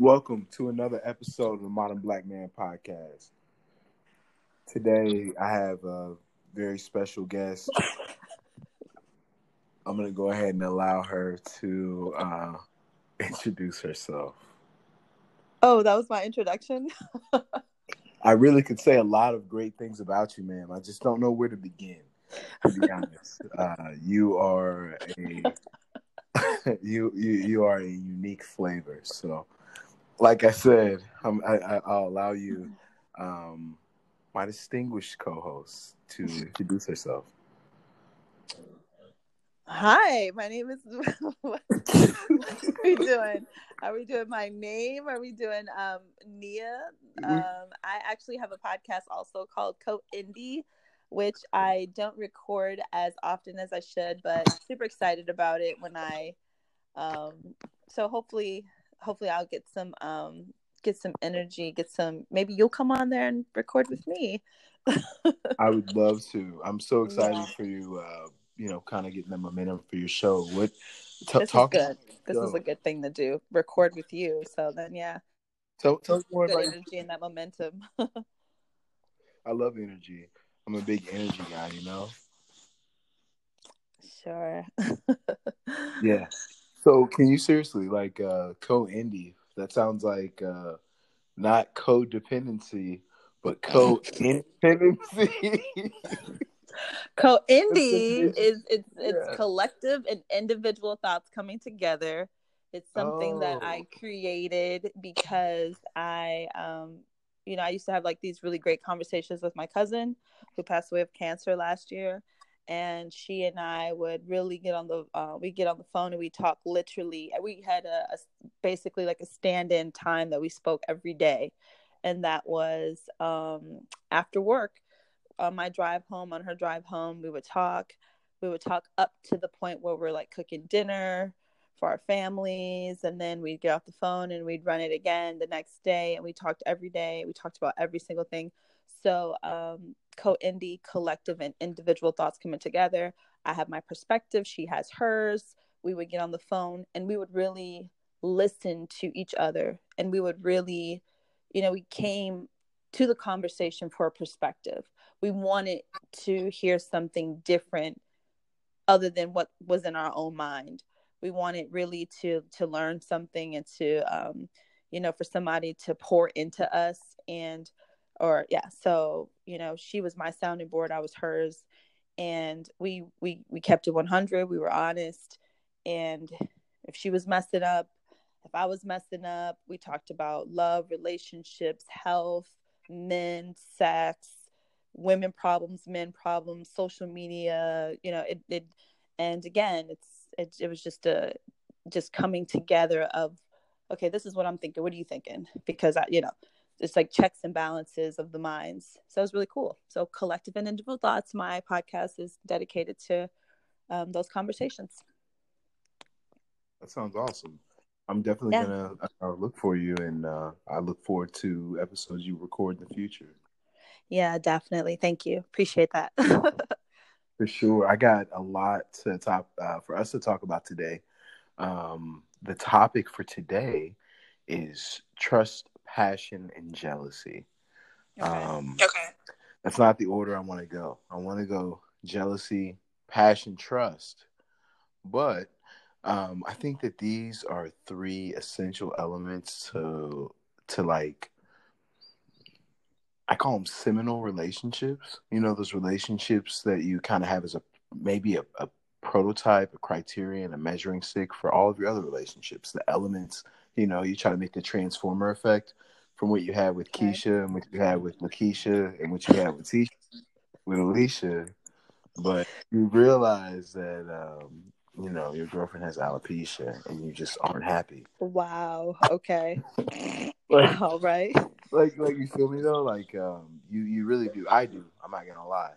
Welcome to another episode of the Modern Black Man Podcast. Today, I have a very special guest. I'm going to go ahead and allow her to uh, introduce herself. Oh, that was my introduction. I really could say a lot of great things about you, ma'am. I just don't know where to begin. To be honest, uh, you are a you, you you are a unique flavor. So, like I said, I'm, I, will allow you, um, my distinguished co-host, to introduce herself. Hi, my name is. what are we doing? Are we doing my name? Are we doing um Nia? Um, I actually have a podcast also called Co Indie, which I don't record as often as I should, but super excited about it when I. Um, so hopefully, hopefully I'll get some um get some energy, get some. Maybe you'll come on there and record with me. I would love to. I'm so excited yeah. for you. Uh, you know, kind of getting the momentum for your show. What t- this talk? Is good. This is a good thing to do. Record with you. So then, yeah. Tell tell more about energy and that momentum. I love energy. I'm a big energy guy. You know. Sure. yeah. So, can you seriously like uh co indie? That sounds like uh not codependency, but co independency. Co indie is it's it's yeah. collective and individual thoughts coming together. It's something oh. that I oh. created because I um you know, I used to have like these really great conversations with my cousin who passed away of cancer last year. And she and I would really get on the uh, we get on the phone and we talk literally. We had a, a basically like a stand-in time that we spoke every day, and that was um, after work on my drive home, on her drive home, we would talk. We would talk up to the point where we're like cooking dinner for our families. And then we'd get off the phone and we'd run it again the next day. And we talked every day. We talked about every single thing. So, um, co indie, collective, and individual thoughts coming together. I have my perspective, she has hers. We would get on the phone and we would really listen to each other. And we would really, you know, we came to the conversation for a perspective we wanted to hear something different other than what was in our own mind we wanted really to to learn something and to um you know for somebody to pour into us and or yeah so you know she was my sounding board i was hers and we we we kept it 100 we were honest and if she was messing up if i was messing up we talked about love relationships health men sex women problems, men problems, social media, you know, it, it and again, it's it, it was just a just coming together of okay, this is what I'm thinking. What are you thinking? Because I, you know, it's like checks and balances of the minds. So it was really cool. So collective and individual thoughts. My podcast is dedicated to um, those conversations. That sounds awesome. I'm definitely yeah. gonna uh, look for you, and uh, I look forward to episodes you record in the future. Yeah, definitely. Thank you. Appreciate that. for sure. I got a lot to talk uh, for us to talk about today. Um, the topic for today is trust, passion, and jealousy. Okay. Um, okay. That's not the order I want to go. I want to go jealousy, passion, trust. But um, I think that these are three essential elements to to like I call them seminal relationships. You know, those relationships that you kind of have as a maybe a, a prototype, a criterion, a measuring stick for all of your other relationships. The elements, you know, you try to make the transformer effect from what you had with Keisha and what you had with Lakeisha and what you had with Tisha, with Alicia. But you realize that um, you know your girlfriend has alopecia and you just aren't happy. Wow. Okay. like, All right. Like like you feel me though? Like um you you really do. I do. I'm not gonna lie.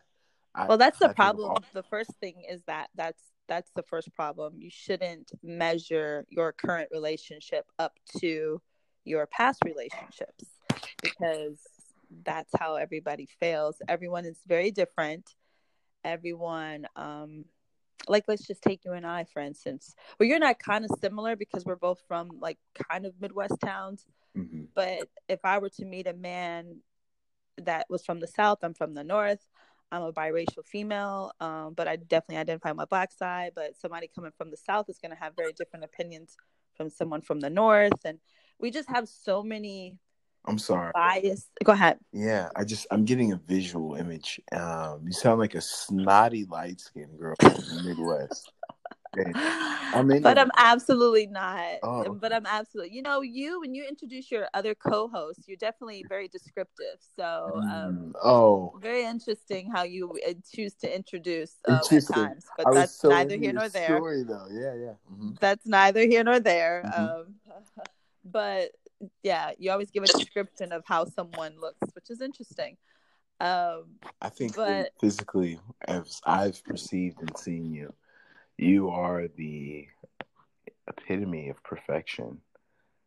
I, well, that's the I problem. The first thing is that that's that's the first problem. You shouldn't measure your current relationship up to your past relationships because that's how everybody fails. Everyone is very different. Everyone um like let's just take you and I for instance. Well, you're not kind of similar because we're both from like kind of Midwest towns. Mm-hmm. But if I were to meet a man that was from the South, I'm from the North. I'm a biracial female, um, but I definitely identify my black side. But somebody coming from the South is going to have very different opinions from someone from the North, and we just have so many. I'm sorry. Bias. Go ahead. Yeah, I just I'm getting a visual image. Um, you sound like a snotty light skinned girl from the Midwest. In but I'm absolutely not. Oh. But I'm absolutely, you know, you when you introduce your other co-hosts, you're definitely very descriptive. So, um, mm. oh, very interesting how you uh, choose to introduce um, at times. But I that's so neither here nor there. Story, though, yeah, yeah. Mm-hmm. That's neither here nor there. Mm-hmm. Um, but yeah, you always give a description of how someone looks, which is interesting. Um, I think but, physically, as I've perceived and seen you, you are the epitome of perfection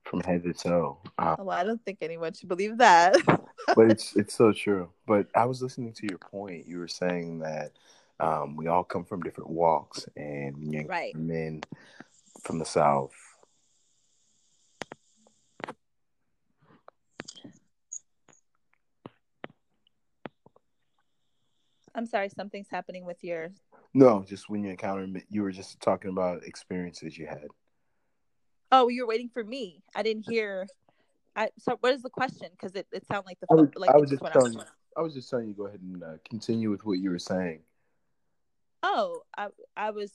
from head to toe. Um, well, I don't think anyone should believe that. but it's it's so true. But I was listening to your point. You were saying that um, we all come from different walks, and right. men from the south. I'm sorry, something's happening with your no, just when you encountered you were just talking about experiences you had. Oh, you were waiting for me. I didn't hear. I so what is the question? Because it, it sounded like the I was, like I was just telling you. I was just telling you go ahead and uh, continue with what you were saying. Oh, I I was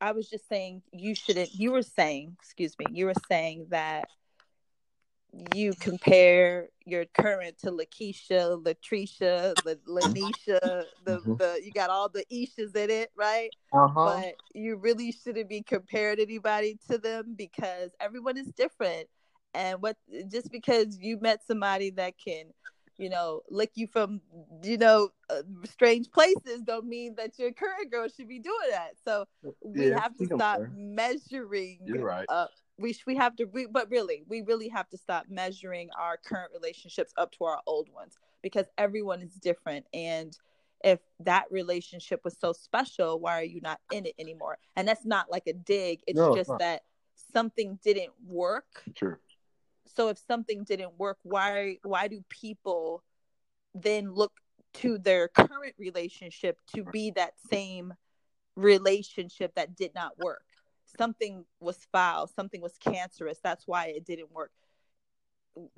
I was just saying you shouldn't. You were saying, excuse me, you were saying that you compare your current to Lakeisha, Latricia, Lanisha, the, mm-hmm. the you got all the Ishas in it, right? Uh-huh. But you really shouldn't be comparing anybody to them because everyone is different. And what just because you met somebody that can, you know, lick you from, you know, uh, strange places, don't mean that your current girl should be doing that. So we yeah, have to stop measuring. You're right. Uh, we we have to re- but really we really have to stop measuring our current relationships up to our old ones because everyone is different. And if that relationship was so special why are you not in it anymore? And that's not like a dig. It's no, just it's that something didn't work. Sure so if something didn't work why why do people then look to their current relationship to be that same relationship that did not work something was foul, something was cancerous. That's why it didn't work.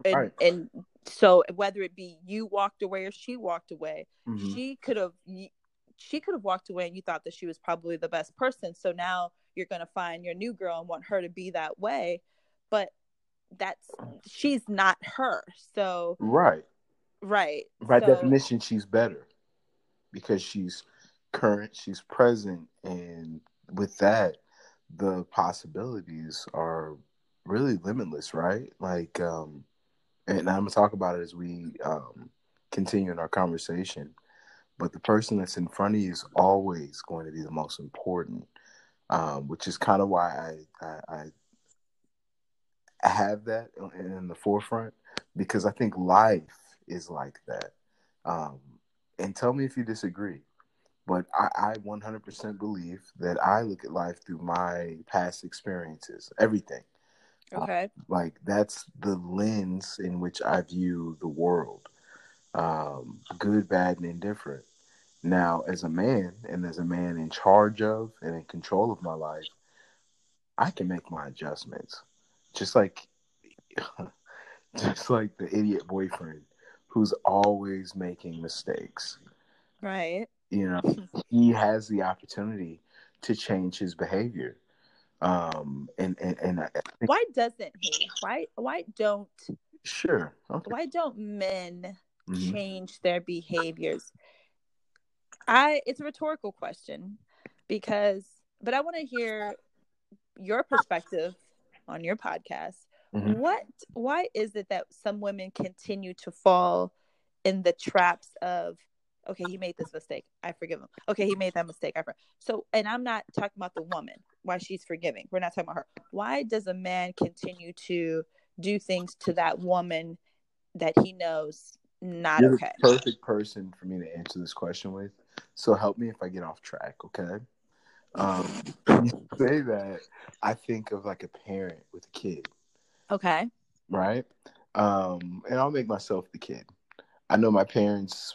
And, right. and so whether it be you walked away or she walked away, mm-hmm. she could have she could have walked away and you thought that she was probably the best person. So now you're going to find your new girl and want her to be that way, but that's she's not her. So Right. Right. By so, definition she's better because she's current, she's present and with that the possibilities are really limitless, right? Like, um, and I'm gonna talk about it as we um, continue in our conversation. But the person that's in front of you is always going to be the most important, um, which is kind of why I, I, I have that in, in, the forefront because I think life is like that. Um, and tell me if you disagree. But I, I 100% believe that I look at life through my past experiences, everything. Okay. Uh, like that's the lens in which I view the world, um, good, bad, and indifferent. Now, as a man and as a man in charge of and in control of my life, I can make my adjustments. Just like, just like the idiot boyfriend who's always making mistakes. Right you know he has the opportunity to change his behavior um and and, and I why doesn't he why why don't sure okay. why don't men mm-hmm. change their behaviors i it's a rhetorical question because but i want to hear your perspective on your podcast mm-hmm. what why is it that some women continue to fall in the traps of okay, he made this mistake. I forgive him. Okay, he made that mistake. I forgive. So, and I'm not talking about the woman, why she's forgiving. We're not talking about her. Why does a man continue to do things to that woman that he knows not You're okay? perfect person for me to answer this question with. So help me if I get off track, okay? Um, you say that, I think of like a parent with a kid. Okay. Right. Um, and I'll make myself the kid. I know my parents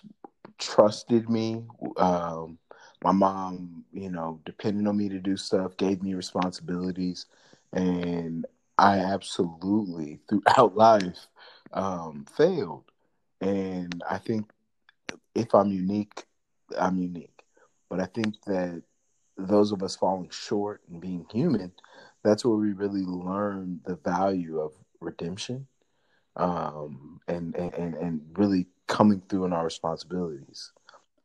trusted me. Um, my mom, you know, depended on me to do stuff, gave me responsibilities, and I absolutely throughout life um, failed. And I think if I'm unique, I'm unique. But I think that those of us falling short and being human, that's where we really learn the value of redemption um, and, and, and really coming through in our responsibilities.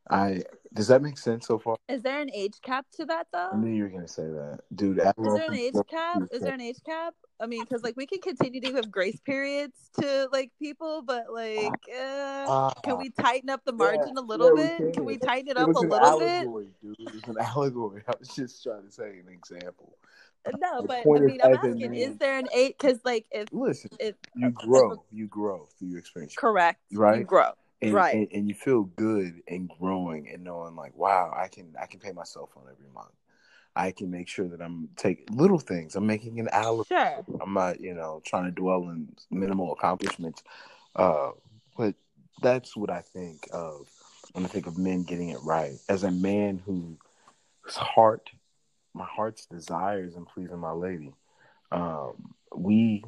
I does that make sense so far? Is there an age cap to that though? I knew you were gonna say that, dude. Is there an age cap? Is there an age cap? I mean, because like we can continue to give grace periods to like people, but like, uh, uh, can we tighten up the margin yeah, a little yeah, bit? Can. can. we tighten it, it up a little allegory, bit? Dude, it was an allegory. I was just trying to say an example. No, but I mean, I'm asking: Is there an eight? Because like, if listen, if you grow, if, you grow through your experience. Correct. Right. You grow and, right and, and, you feel good and growing and knowing like wow i can i can pay my cell phone every month i can make sure that i'm taking little things i'm making an hour sure. i'm not you know trying to dwell in minimal accomplishments uh, but that's what i think of when i think of men getting it right as a man who whose heart my heart's desires and pleasing my lady um, we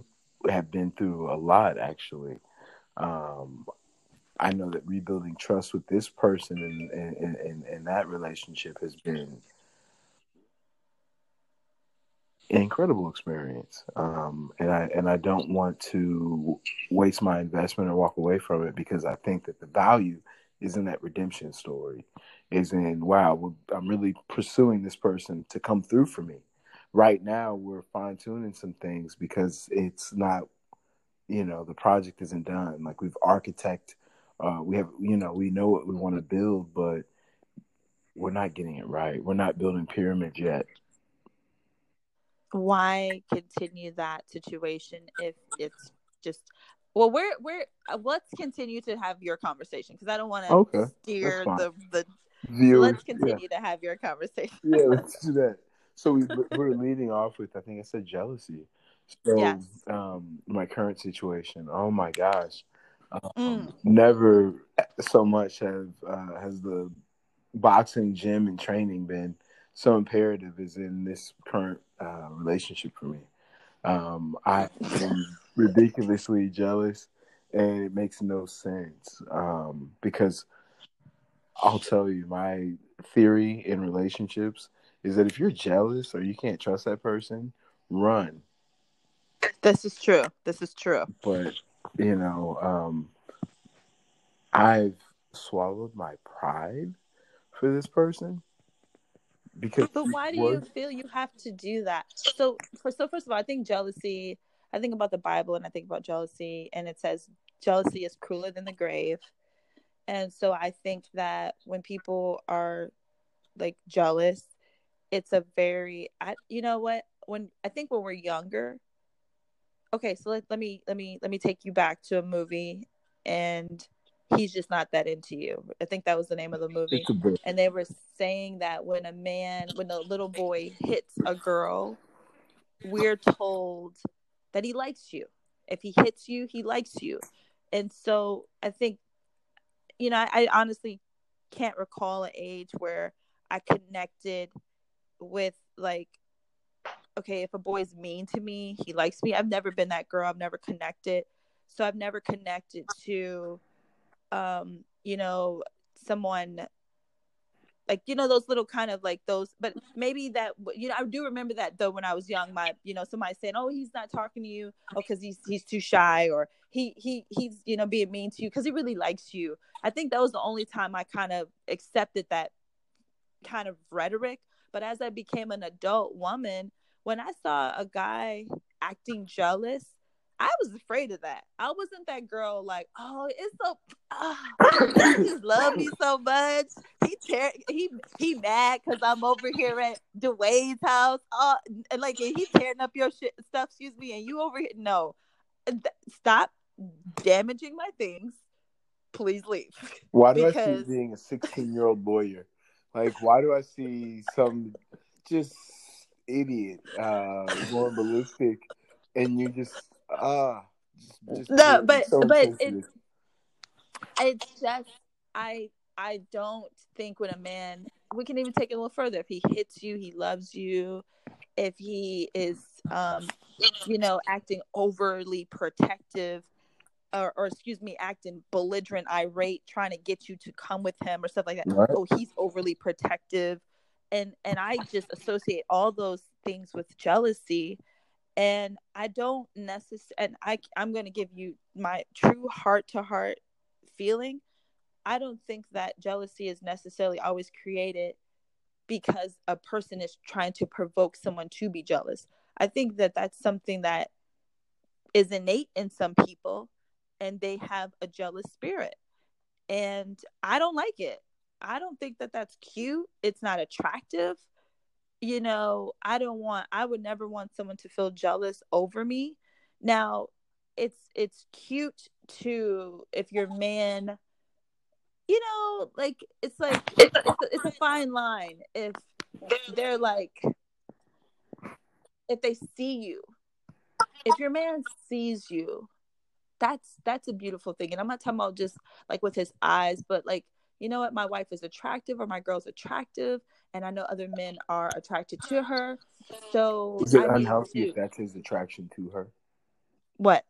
have been through a lot actually um, I know that rebuilding trust with this person and and, and, and that relationship has been an incredible experience. Um, and I and I don't want to waste my investment or walk away from it because I think that the value is in that redemption story. Is in wow, I'm really pursuing this person to come through for me. Right now, we're fine tuning some things because it's not, you know, the project isn't done. Like we've architect uh, we have, you know, we know what we want to build, but we're not getting it right. We're not building pyramids yet. Why continue that situation if it's just well, we're we're uh, let's continue to have your conversation because I don't want to okay, steer the the. Viewers, let's continue yeah. to have your conversation. yeah, let's do that. So we we're leading off with I think I said jealousy. So yes. um, my current situation. Oh my gosh, um, mm. Never so much have uh, has the boxing gym and training been so imperative as in this current uh, relationship for me. Um, I am ridiculously jealous, and it makes no sense um, because I'll tell you my theory in relationships is that if you're jealous or you can't trust that person, run. This is true. This is true. But you know, um, I've swallowed my pride for this person because. But why do was... you feel you have to do that? So, for so first of all, I think jealousy. I think about the Bible and I think about jealousy, and it says jealousy is crueler than the grave. And so I think that when people are like jealous, it's a very I you know what? When I think when we're younger, okay so let, let me let me let me take you back to a movie and he's just not that into you. I think that was the name of the movie. and they were saying that when a man when a little boy hits a girl we're told that he likes you if he hits you he likes you and so i think you know i, I honestly can't recall an age where i connected with like okay, if a boy's mean to me, he likes me. I've never been that girl. I've never connected. So I've never connected to um, you know, someone like you know those little kind of like those but mm-hmm. maybe that you know i do remember that though when i was young my you know somebody saying oh he's not talking to you oh because he's he's too shy or he he he's you know being mean to you because he really likes you. I think that was the only time i kind of accepted that kind of rhetoric but as i became an adult woman when I saw a guy acting jealous, I was afraid of that. I wasn't that girl like, oh, it's so, oh, he just love me so much. He tear, he he mad because I'm over here at Dwayne's house. Oh, and like he tearing up your shit stuff. Excuse me, and you over here. No, stop damaging my things. Please leave. Why do because... I see being a 16 year old lawyer? Like, why do I see some just idiot, uh, going ballistic, and you just ah, uh, no, but so but it's it's just I I don't think when a man we can even take it a little further. If he hits you, he loves you. If he is, um, you know, acting overly protective, or, or, excuse me, acting belligerent, irate, trying to get you to come with him or stuff like that. Right. Oh, he's overly protective, and and I just associate all those things with jealousy, and I don't necessarily. And I I'm going to give you my true heart to heart feeling I don't think that jealousy is necessarily always created because a person is trying to provoke someone to be jealous. I think that that's something that is innate in some people and they have a jealous spirit. And I don't like it. I don't think that that's cute. It's not attractive. You know, I don't want I would never want someone to feel jealous over me. Now, it's it's cute to if your man you know, like it's like it's a, it's a fine line if they're like if they see you, if your man sees you, that's that's a beautiful thing. And I'm not talking about just like with his eyes, but like you know what, my wife is attractive or my girl's attractive, and I know other men are attracted to her. So is it I unhealthy to... if that's his attraction to her? What?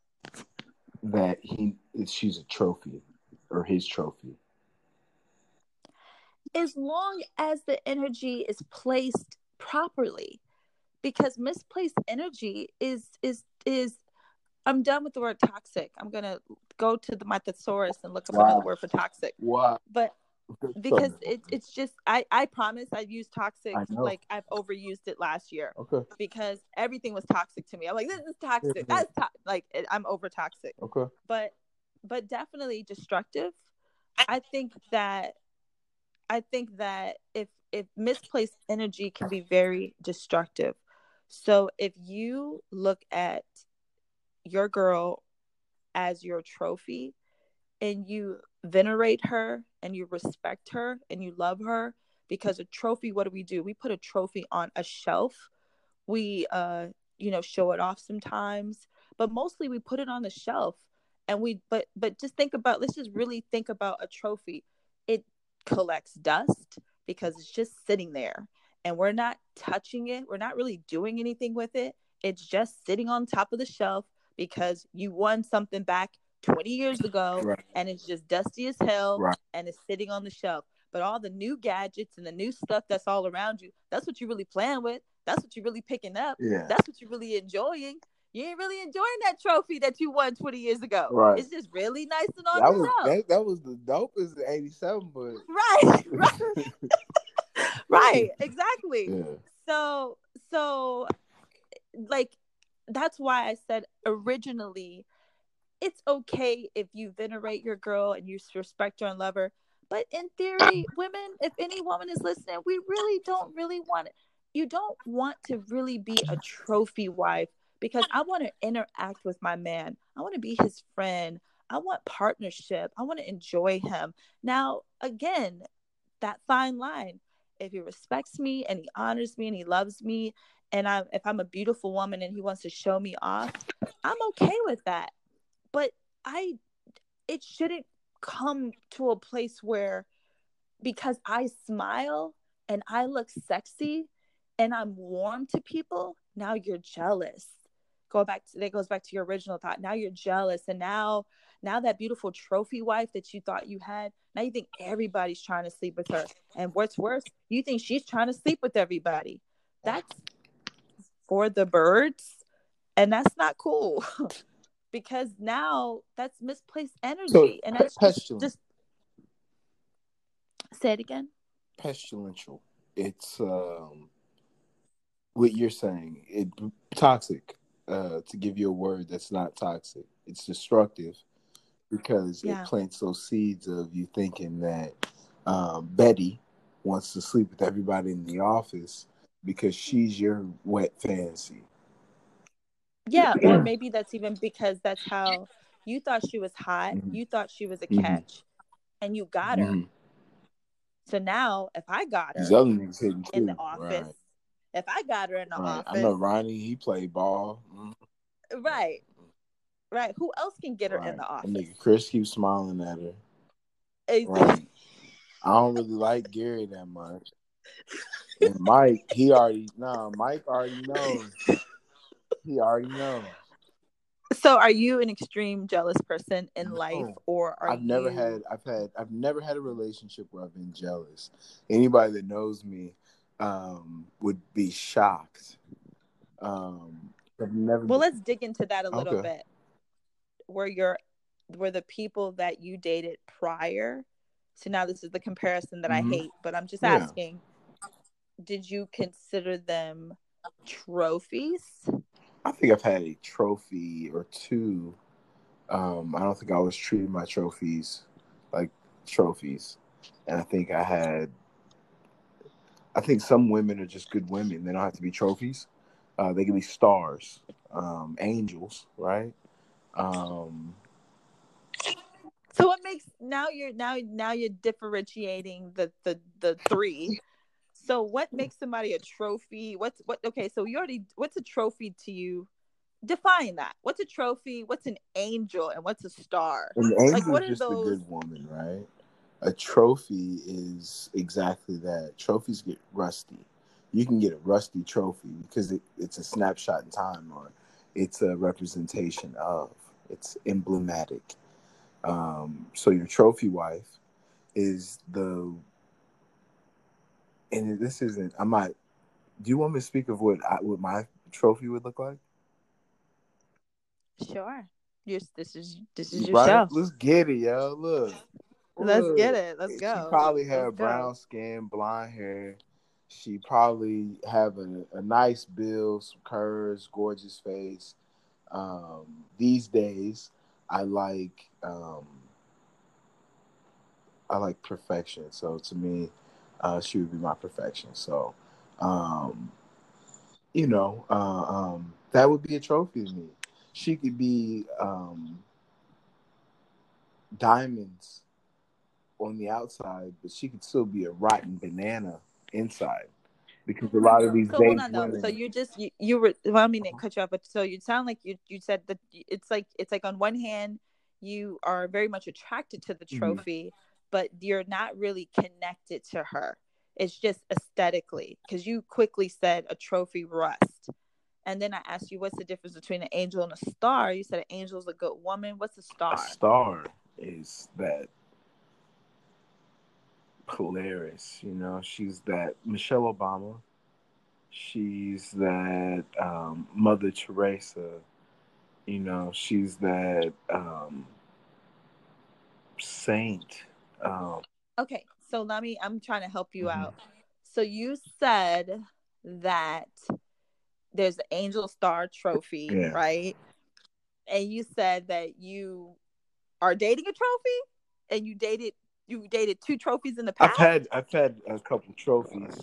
That he she's a trophy or his trophy as long as the energy is placed properly because misplaced energy is is is i'm done with the word toxic i'm gonna go to the, my thesaurus and look up wow. another word for toxic wow but because it, it's just I, I promise I've used toxic like I've overused it last year. Okay. Because everything was toxic to me. I'm like, this is toxic. That's to-. like I'm over toxic. Okay. But but definitely destructive. I think that I think that if if misplaced energy can be very destructive. So if you look at your girl as your trophy and you venerate her and you respect her and you love her because a trophy what do we do? We put a trophy on a shelf. We uh you know show it off sometimes, but mostly we put it on the shelf and we but but just think about let's just really think about a trophy. It collects dust because it's just sitting there and we're not touching it. We're not really doing anything with it. It's just sitting on top of the shelf because you won something back 20 years ago right. and it's just dusty as hell right. and it's sitting on the shelf. But all the new gadgets and the new stuff that's all around you, that's what you're really playing with. That's what you're really picking up. Yeah. That's what you're really enjoying you ain't really enjoying that trophy that you won 20 years ago. Right. It's just really nice and on that was, that, that, was the dopest 87, but right, right. right, exactly. Yeah. So so like that's why I said originally it's okay if you venerate your girl and you respect her and love her. But in theory, women, if any woman is listening, we really don't really want it. You don't want to really be a trophy wife because I want to interact with my man. I want to be his friend. I want partnership. I want to enjoy him. Now, again, that fine line. If he respects me and he honors me and he loves me, and I if I'm a beautiful woman and he wants to show me off, I'm okay with that. But I it shouldn't come to a place where because I smile and I look sexy and I'm warm to people, now you're jealous. Go back to that goes back to your original thought. Now you're jealous. And now now that beautiful trophy wife that you thought you had now you think everybody's trying to sleep with her. And what's worse you think she's trying to sleep with everybody. That's for the birds and that's not cool because now that's misplaced energy so, and that's just, just say it again pestilential it's um what you're saying it toxic uh, to give you a word that's not toxic. It's destructive because yeah. it plants those seeds of you thinking that um, Betty wants to sleep with everybody in the office because she's your wet fantasy. Yeah, or maybe that's even because that's how you thought she was hot, mm-hmm. you thought she was a mm-hmm. catch, and you got her. Mm-hmm. So now, if I got her in the office, right if I got her in the right. office, I know Ronnie. He played ball. Mm-hmm. Right. Right. Who else can get her right. in the office? nigga Chris keeps smiling at her. Exactly. I don't really like Gary that much. And Mike, he already no, nah, Mike already knows. He already knows. So, are you an extreme jealous person in no. life, or are I've never had? I've had. I've never had a relationship where I've been jealous. Anybody that knows me um, would be shocked. Um, I've never. Well, let's dig into that a little okay. bit. Were your were the people that you dated prior? So now this is the comparison that mm-hmm. I hate, but I'm just asking: yeah. Did you consider them trophies? I think I've had a trophy or two. Um, I don't think I was treating my trophies like trophies, and I think I had. I think some women are just good women. They don't have to be trophies. Uh, they can be stars, um, angels, right? Um, so what makes now you're now now you're differentiating the the the three so what makes somebody a trophy? What's what okay, so you already what's a trophy to you? Define that. What's a trophy? What's an angel and what's a star? An angel like, what is just those... a good woman, right? A trophy is exactly that. Trophies get rusty. You can get a rusty trophy because it, it's a snapshot in time or it's a representation of. It's emblematic. Um, so your trophy wife is the and this isn't. I might. Do you want me to speak of what I, what my trophy would look like? Sure. Yes, this is this is your right? show. Let's get it, yo. Look. Let's Look. get it. Let's go. She probably had Let's brown go. skin, blonde hair. She probably have a, a nice build, some curves, gorgeous face. Um, these days, I like um, I like perfection. So to me, uh, she would be my perfection. So, um, you know, uh, um, that would be a trophy to me. She could be um, diamonds on the outside, but she could still be a rotten banana inside. Because a lot of these so hold on women... So you just you, you were well, I mean, to cut you off, but so you sound like you you said that it's like it's like on one hand you are very much attracted to the mm-hmm. trophy, mm-hmm but you're not really connected to her. It's just aesthetically because you quickly said a trophy rust. And then I asked you, what's the difference between an angel and a star? You said an angel is a good woman. What's a star? A star is that Polaris, you know, she's that Michelle Obama. She's that um, Mother Teresa. You know, she's that um, saint um, okay, so let me. I'm trying to help you mm-hmm. out. So you said that there's the Angel Star Trophy, yeah. right? And you said that you are dating a trophy, and you dated you dated two trophies in the past. I've had I've had a couple trophies,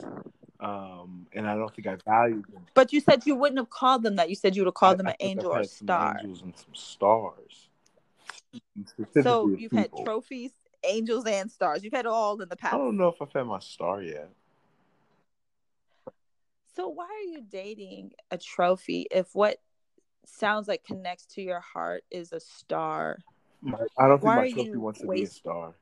um, and I don't think I valued them. But you said you wouldn't have called them that. You said you would have called I, them an angel or star. angels and some stars. So you've people. had trophies angels and stars. You've had all in the past. I don't know if I've had my star yet. So why are you dating a trophy if what sounds like connects to your heart is a star? I don't think why my trophy wants to waste... be a star.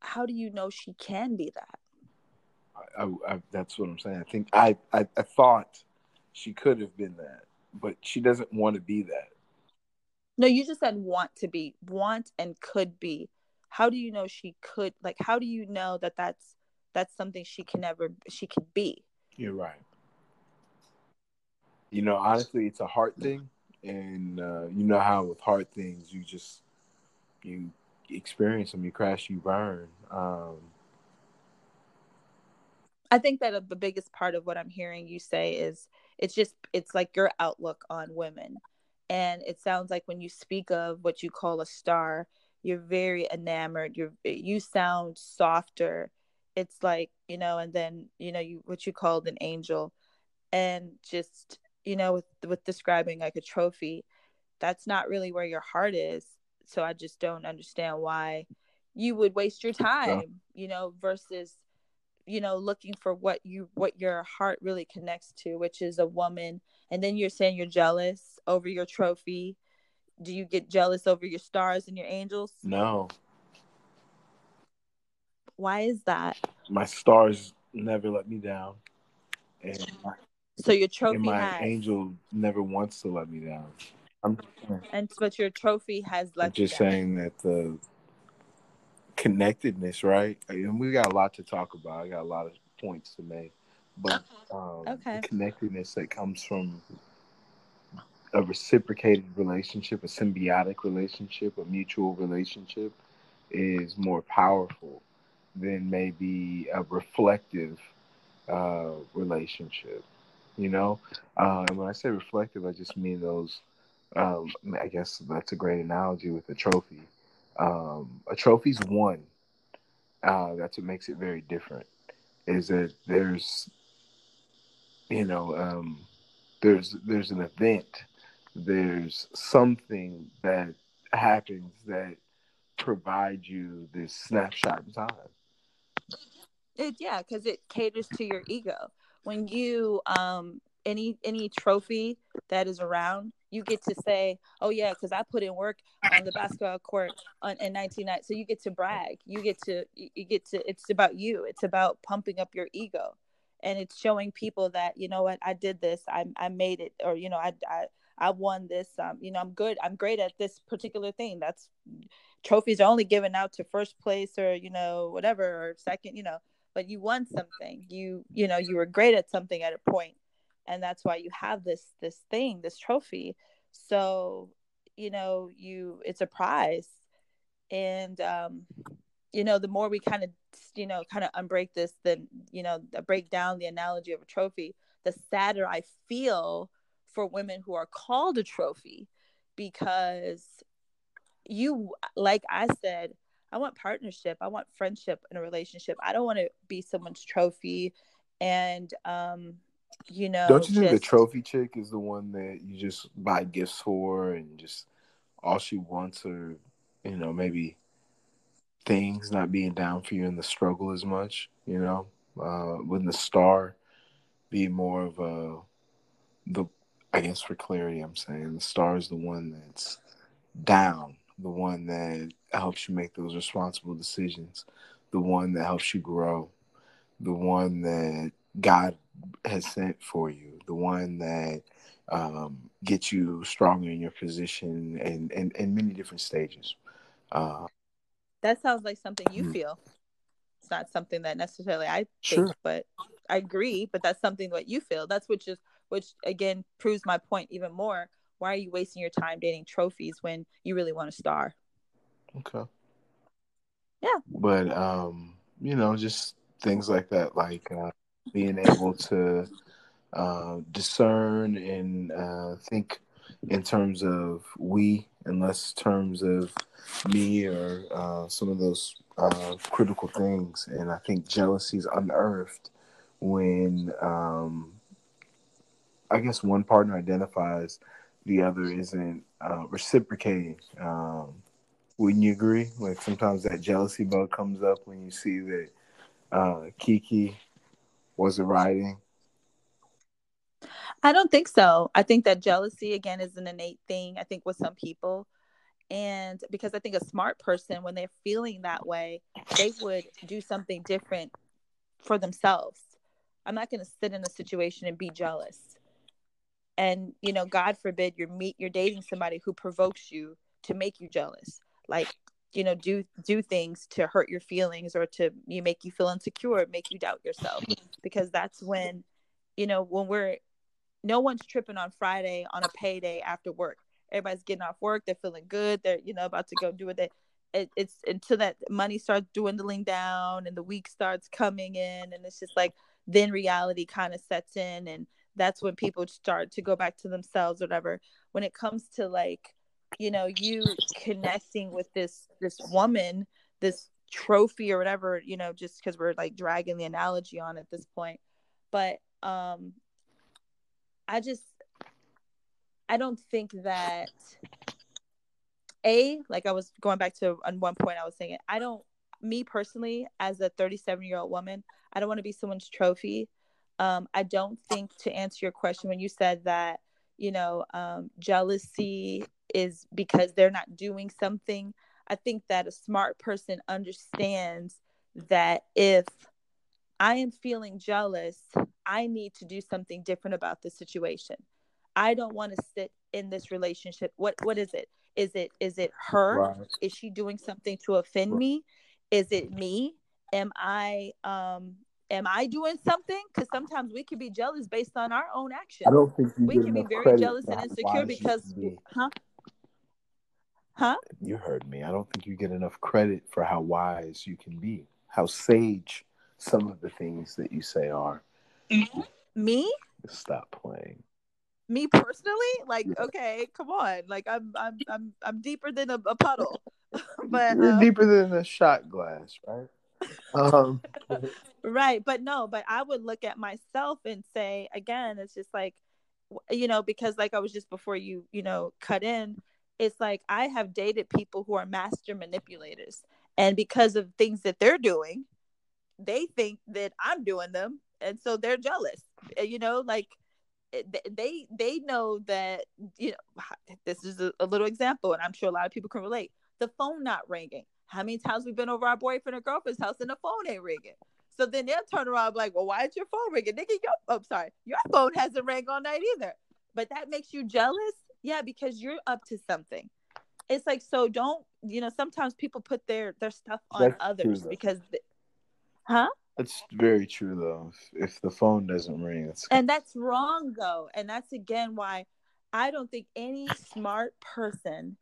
How do you know she can be that? I, I, I, that's what I'm saying. I think I, I, I thought she could have been that, but she doesn't want to be that. No, you just said want to be, want and could be. How do you know she could like how do you know that that's that's something she can never she could be? You're right. You know, honestly, it's a heart thing and uh, you know how with heart things you just you experience them, you crash, you burn. Um I think that the biggest part of what I'm hearing you say is it's just it's like your outlook on women and it sounds like when you speak of what you call a star you're very enamored you're you sound softer. It's like you know and then you know you what you called an angel. And just you know with with describing like a trophy that's not really where your heart is. So i just don't understand why you would waste your uh, time you know versus you know looking for what you what your heart really connects to which is a woman. And then you're saying you're jealous over your trophy. Do you get jealous over your stars and your angels? No. Why is that? My stars never let me down. And my, so your trophy and my has, angel never wants to let me down. I'm and but your trophy has let I'm just saying that the connectedness, right? And we got a lot to talk about. I got a lot of points to make, but um, okay. connectedness that comes from a reciprocated relationship, a symbiotic relationship, a mutual relationship, is more powerful than maybe a reflective uh, relationship. You know, uh, and when I say reflective, I just mean those. Um, I guess that's a great analogy with a trophy um, a trophy's won. Uh, that's what makes it very different. Is that there's, you know, um, there's there's an event, there's something that happens that provides you this snapshot in time. It, yeah, because it caters to your ego. When you um any any trophy that is around you get to say, "Oh yeah, because I put in work on the basketball court on, in 1990." So you get to brag. You get to you get to. It's about you. It's about pumping up your ego, and it's showing people that you know what I did this. I I made it, or you know I I I won this. Um, you know I'm good. I'm great at this particular thing. That's trophies are only given out to first place or you know whatever or second. You know, but you won something. You you know you were great at something at a point and that's why you have this this thing this trophy. So you know you it's a prize. And um you know the more we kind of you know kind of unbreak this then you know break down the analogy of a trophy the sadder i feel for women who are called a trophy because you like i said i want partnership. I want friendship in a relationship. I don't want to be someone's trophy. And um you know don't you think the trophy chick is the one that you just buy gifts for and just all she wants are you know maybe things not being down for you in the struggle as much you know? Uh wouldn't the star be more of a the i guess for clarity i'm saying the star is the one that's down the one that helps you make those responsible decisions the one that helps you grow the one that god has sent for you, the one that um, gets you stronger in your position and in, in, in, many different stages. Uh, that sounds like something you mm-hmm. feel. It's not something that necessarily I think, sure. but I agree. But that's something that you feel. That's which is which again proves my point even more. Why are you wasting your time dating trophies when you really want a star? Okay. Yeah. But um, you know, just things like that, like uh, being able to uh, discern and uh, think in terms of we and less terms of me or uh, some of those uh, critical things. And I think jealousy is unearthed when um, I guess one partner identifies the other isn't uh, reciprocating. Um, wouldn't you agree? Like sometimes that jealousy bug comes up when you see that uh, Kiki was it writing? I don't think so. I think that jealousy again is an innate thing. I think with some people, and because I think a smart person, when they're feeling that way, they would do something different for themselves. I'm not going to sit in a situation and be jealous. And you know, God forbid you're meet you're dating somebody who provokes you to make you jealous. Like you know do do things to hurt your feelings or to you make you feel insecure make you doubt yourself. Because that's when you know when we're no one's tripping on friday on a payday after work. Everybody's getting off work they're feeling good they're you know about to go do it they, it, it's until that money starts dwindling down and the week starts coming in and it's just like then reality kind of sets in and that's when people start to go back to themselves whatever. When it comes to like you know you connecting with this this woman this trophy or whatever you know just because we're like dragging the analogy on at this point but um i just i don't think that a like i was going back to on one point i was saying it i don't me personally, as a 37 year old woman, I don't want to be someone's trophy. Um, I don't think to answer your question when you said that, you know, um, jealousy is because they're not doing something. I think that a smart person understands that if I am feeling jealous, I need to do something different about the situation. I don't want to sit in this relationship. What what is it? Is it is it her? Right. Is she doing something to offend me? Is it me? Am I um am I doing something? Because sometimes we can be jealous based on our own actions. I don't think we can be very jealous and insecure because huh? Huh? You heard me. I don't think you get enough credit for how wise you can be, how sage some of the things that you say are. Me? Stop playing. Me personally, like yeah. okay, come on, like I'm I'm I'm I'm deeper than a, a puddle, but you're um, deeper than a shot glass, right? um. right, but no, but I would look at myself and say again, it's just like, you know, because like I was just before you, you know, cut in. It's like I have dated people who are master manipulators, and because of things that they're doing, they think that I'm doing them, and so they're jealous. Eh, you know, like eh, they they know that you know this is a, little example, and I'm sure a lot of people can relate. The phone not ringing. How many times we've been over our boyfriend or girlfriend's house and the phone ain't ringing? So then they'll turn around like, well, why is your phone ringing? Nigga, your oh sorry, your phone hasn't rang all night either. But that makes you jealous? Yeah, because you're up to something. It's like so don't you know, sometimes people put their their stuff on That's others because Huh? That's very true though. If, if the phone doesn't ring, it's and that's wrong though, and that's again why I don't think any smart person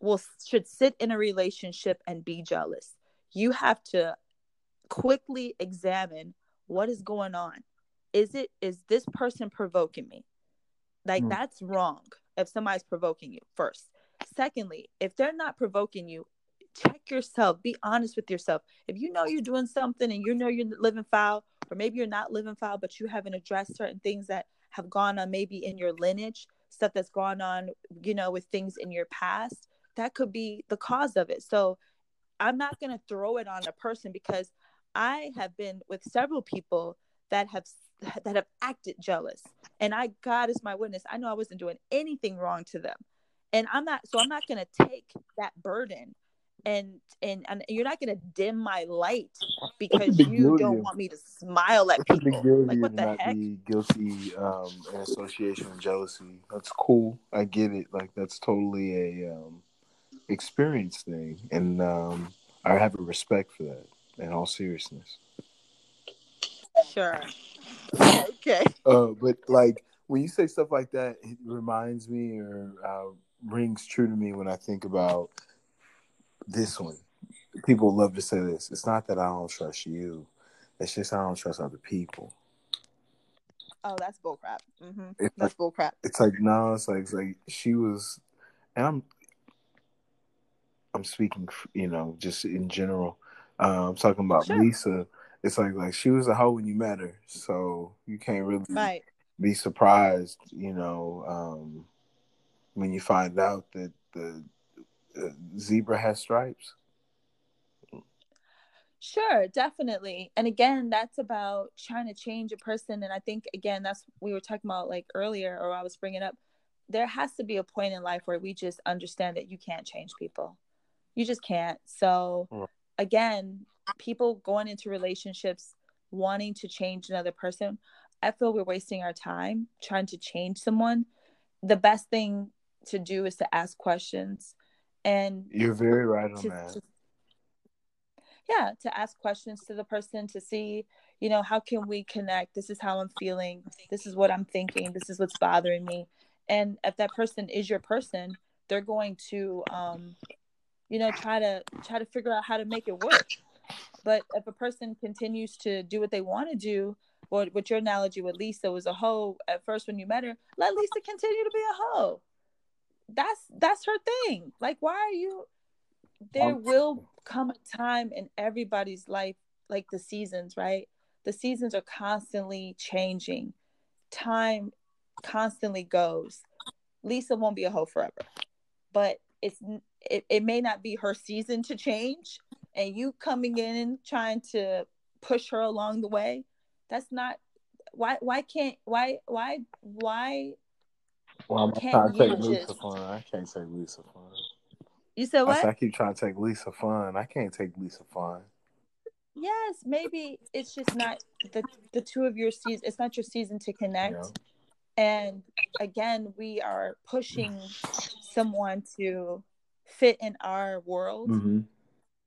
will should sit in a relationship and be jealous. You have to quickly examine what is going on. Is it is this person provoking me? Like mm. that's wrong if somebody's provoking you first. Secondly, if they're not provoking you, check yourself. Be honest with yourself. If you know you're doing something and you know you're living foul or maybe you're not living foul but you haven't addressed certain things that have gone on maybe in your lineage stuff that's gone on you know with things in your past that could be the cause of it. So i'm not going to throw it on a person because i have been with several people that have that have acted jealous and i god is my witness i know i wasn't doing anything wrong to them and i'm not so i'm not going to take that burden and and and you're not gonna dim my light because you don't want me to smile at people. Like what the heck? Be guilty um, in association with jealousy. That's cool. I get it. Like that's totally a um, experience thing, and um, I have a respect for that. In all seriousness. Sure. okay. Uh, but like when you say stuff like that, it reminds me or uh, rings true to me when I think about this one. People love to say this. It's not that I don't trust you. It's just I don't trust other people. Oh, that's bullcrap. Mm-hmm. It's that's like, bullcrap. It's like no, it's like it's like she was, and I'm, I'm speaking, you know, just in general. Uh, I'm talking about sure. Lisa. It's like like she was a hoe when you met her, so you can't really right. be surprised, you know, um, when you find out that the zebra has stripes? Sure, definitely. And again, that's about trying to change a person. And I think, again, that's we were talking about like earlier, or I was bringing up. There has to be a point in life where we just understand that you can't change people. You just can't. So, again, people going into relationships wanting to change another person, I feel we're wasting our time trying to change someone. The best thing to do is to ask questions and you're very right on to, that. to, yeah to ask questions to the person to see you know how can we connect? This is how i'm feeling. This is what i'm thinking. This is what's bothering me. And if that person is your person they're going to um you know try to try to figure out how to make it work but if a person continues to do what they want to do or what your analogy with lisa was a hoe at first when you met her let lisa continue to be a hoe that's that's her thing. Like, why are you? There um, will come a time in everybody's life, like the seasons, right? The seasons are constantly changing. Time constantly goes. Lisa won't be a hoe forever, but it's it, it may not be her season to change, and you coming in trying to push her along the way, that's not why why can't why why why well, I'm trying to take just... Lisa fun. I can't take Lisa fun. You said what? I, said, I keep trying to take Lisa fun. I can't take Lisa fun. Yes, maybe it's just not the the two of your season. It's not your season to connect. Yeah. And again, we are pushing someone to fit in our world. Mm-hmm.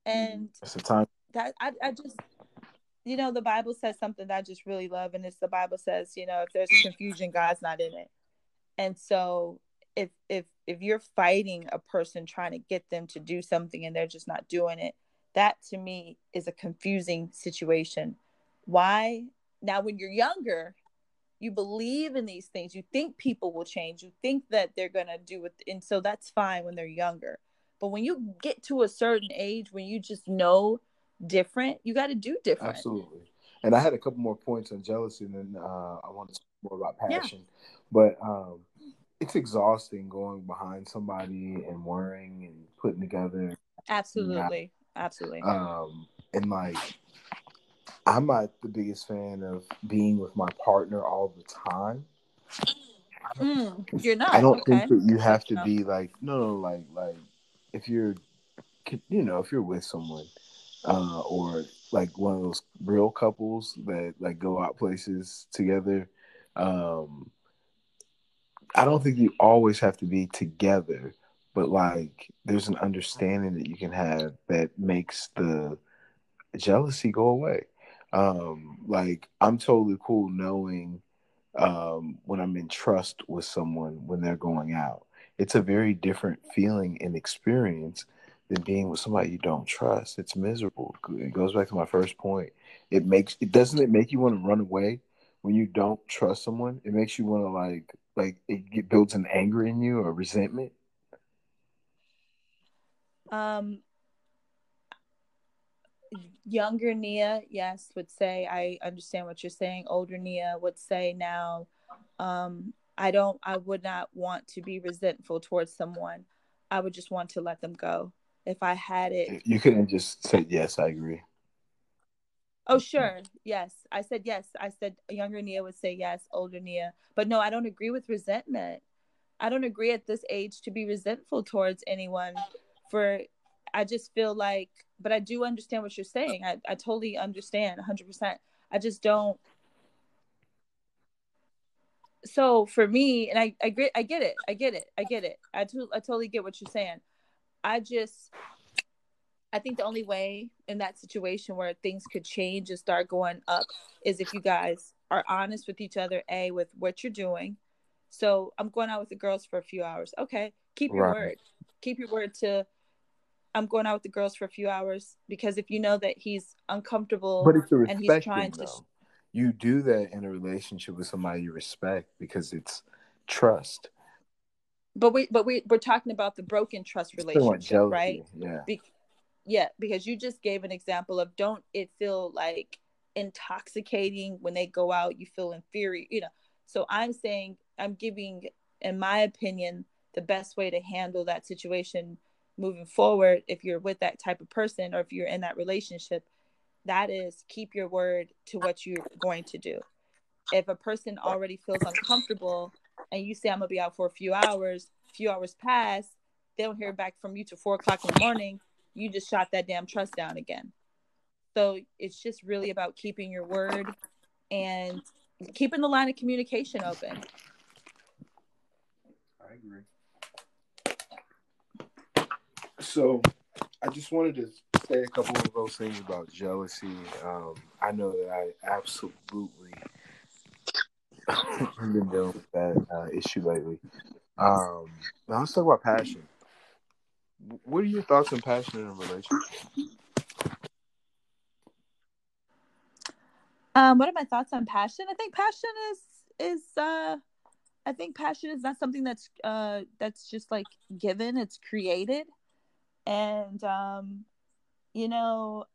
And it's the time. that I, I just you know the bible says something that i just really love and it's the bible says you know if there's confusion god's not in it. And so if if if you're fighting a person trying to get them to do something and they're just not doing it that to me is a confusing situation. Why? Now when you're younger you believe in these things. You think people will change. You think that they're going to do it. And so that's fine when they're younger but when you get to a certain age when you just know different you got to do different. Absolutely. And i had a couple more points on jealousy and then uh, i want to talk more about passion. Yeah. but um, it's exhausting going behind somebody and worrying and putting together. Absolutely. Absolutely. Um and like i'm not the biggest fan of being with my partner all the time. Mm, you're not i don't okay. think that you have to no. be like no no like like if you're you know if you're with someone uh, or like one of those real couples that like go out places together. Um, I don't think you always have to be together, but like there's an understanding that you can have that makes the jealousy go away. Um, like I'm totally cool knowing um, when I'm in trust with someone when they're going out. It's a very different feeling and experience than being with somebody you don't trust. It's miserable. It goes back to my first point. It makes it doesn't it make you want to run away when you don't trust someone. It makes you want to like like it builds an anger in you or resentment. Um, younger Nia, yes, would say I understand what you're saying. Older Nia would say now, um, I don't. I would not want to be resentful towards someone. I would just want to let them go if I had it. You couldn't just say yes. I agree. Oh sure, yes. I said yes. I said younger Nia would say yes, older Nia. But no, I don't agree with resentment. I don't agree at this age to be resentful towards anyone. For I just feel like, but I do understand what you're saying. I, I totally understand, 100. percent I just don't. So for me, and I I get I get it. I get it. I get it. I, to, I totally get what you're saying. I just I think the only way in that situation where things could change and start going up is if you guys are honest with each other, A, with what you're doing. So I'm going out with the girls for a few hours. Okay, keep your right. word. Keep your word to I'm going out with the girls for a few hours because if you know that he's uncomfortable and he's trying to you do that in a relationship with somebody you respect because it's trust. But we but we we're talking about the broken trust relationship right? yeah. Be- yeah because you just gave an example of don't it feel like intoxicating when they go out you feel inferior you know. So i'm saying i'm giving in my opinion the best way to handle that situation moving forward if you're with that type of person or if you're in that relationship that is keep your word to what you're going to do if a person already feels uncomfortable and you say I'm gonna be out for a few hours, few hours pass, they don't hear back from you till four o'clock in the morning, you just shot that damn trust down again. So it's just really about keeping your word and keeping the line of communication open. I agree. So I just wanted to say a couple of those things about jealousy. Um, I know that I absolutely been dealing with that uh, issue lately. Um, now let's talk about passion. What are your thoughts on passion in a relationship? Um, what are my thoughts on passion? I think passion is is uh, I think passion is not something that's uh that's just like given. It's created, and um, you know,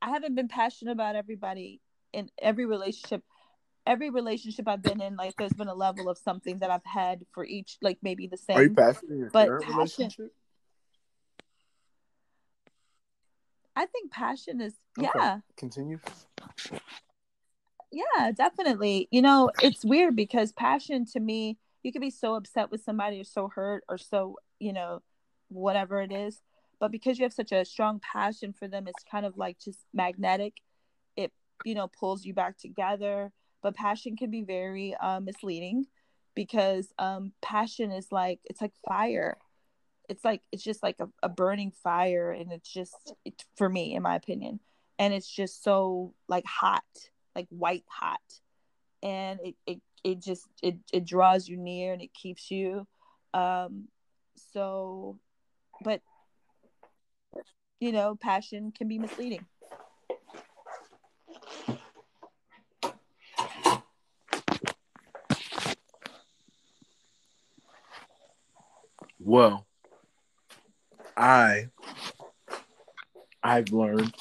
I haven't been passionate about everybody in every relationship every relationship I've been in, like there's been a level of something that I've had for each, like maybe the same. Are you passionate but passion, relationship? I think passion is okay. yeah. Continue. Yeah, definitely. You know, it's weird because passion to me, you could be so upset with somebody or so hurt or so, you know, whatever it is. But because you have such a strong passion for them, it's kind of like just magnetic. It, you know, pulls you back together. But passion can be very uh, misleading because um, passion is like, it's like fire it's like it's just like a, a burning fire and it's just it, for me in my opinion and it's just so like hot like white hot and it it, it just it, it draws you near and it keeps you um so but you know passion can be misleading well I I've learned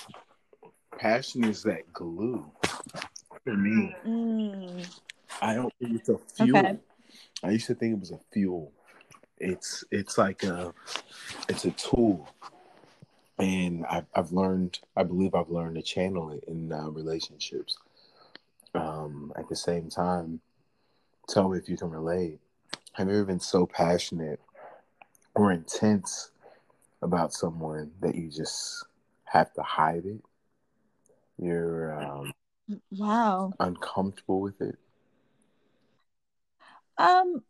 passion is that glue for me. Mm. I don't think it's a fuel. Okay. I used to think it was a fuel. It's it's like a it's a tool, and I've I've learned. I believe I've learned to channel it in uh, relationships. Um, at the same time, tell me if you can relate. Have you ever been so passionate or intense about someone that you just have to hide it. You're um, wow uncomfortable with it. Um,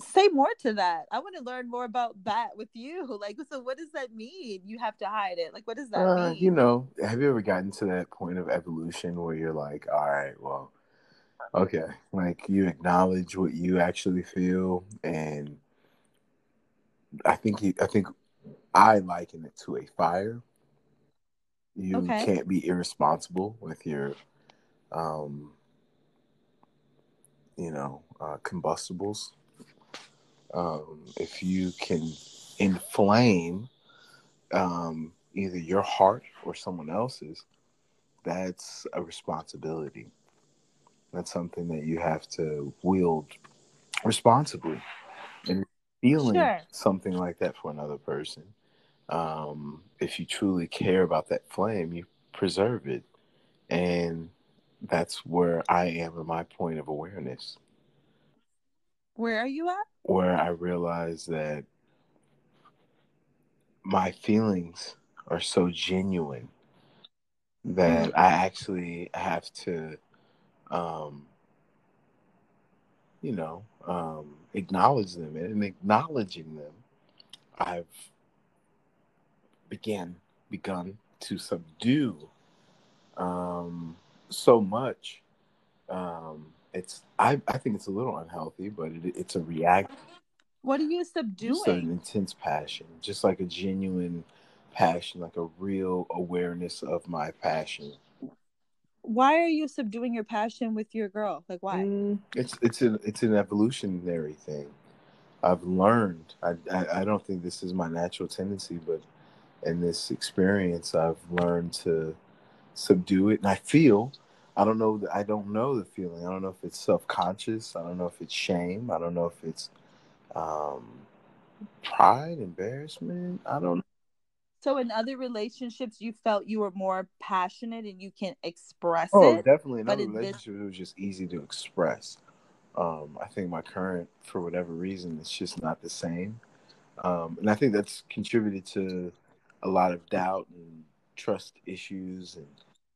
say more to that. I want to learn more about that with you. Like, so what does that mean? You have to hide it. Like, what does that uh, mean? You know, have you ever gotten to that point of evolution where you're like, all right, well, okay, like you acknowledge what you actually feel, and I think you, I think I liken it to a fire. You okay. can't be irresponsible with your, um, you know, uh, combustibles. Um, if you can inflame um, either your heart or someone else's, that's a responsibility. That's something that you have to wield responsibly. And feeling sure. something like that for another person, um, if you truly care about that flame, you preserve it. And that's where I am in my point of awareness. Where are you at? Where I realize that my feelings are so genuine that mm. I actually have to, um, you know, um, acknowledge them. And in acknowledging them, I've began begun to subdue um, so much. Um, it's I, I think it's a little unhealthy, but it, it's a react. What are you subduing? Just an intense passion, just like a genuine passion, like a real awareness of my passion. Why are you subduing your passion with your girl? Like why? Mm, it's it's an it's an evolutionary thing. I've learned. I, I I don't think this is my natural tendency, but in this experience, I've learned to subdue it. And I feel, I don't know, I don't know the feeling. I don't know if it's self conscious. I don't know if it's shame. I don't know if it's um, pride, embarrassment. I don't know. So in other relationships, you felt you were more passionate and you can express oh, it. Oh, definitely. In other relationships, this... it was just easy to express. Um, I think my current, for whatever reason, it's just not the same. Um, and I think that's contributed to a lot of doubt and trust issues and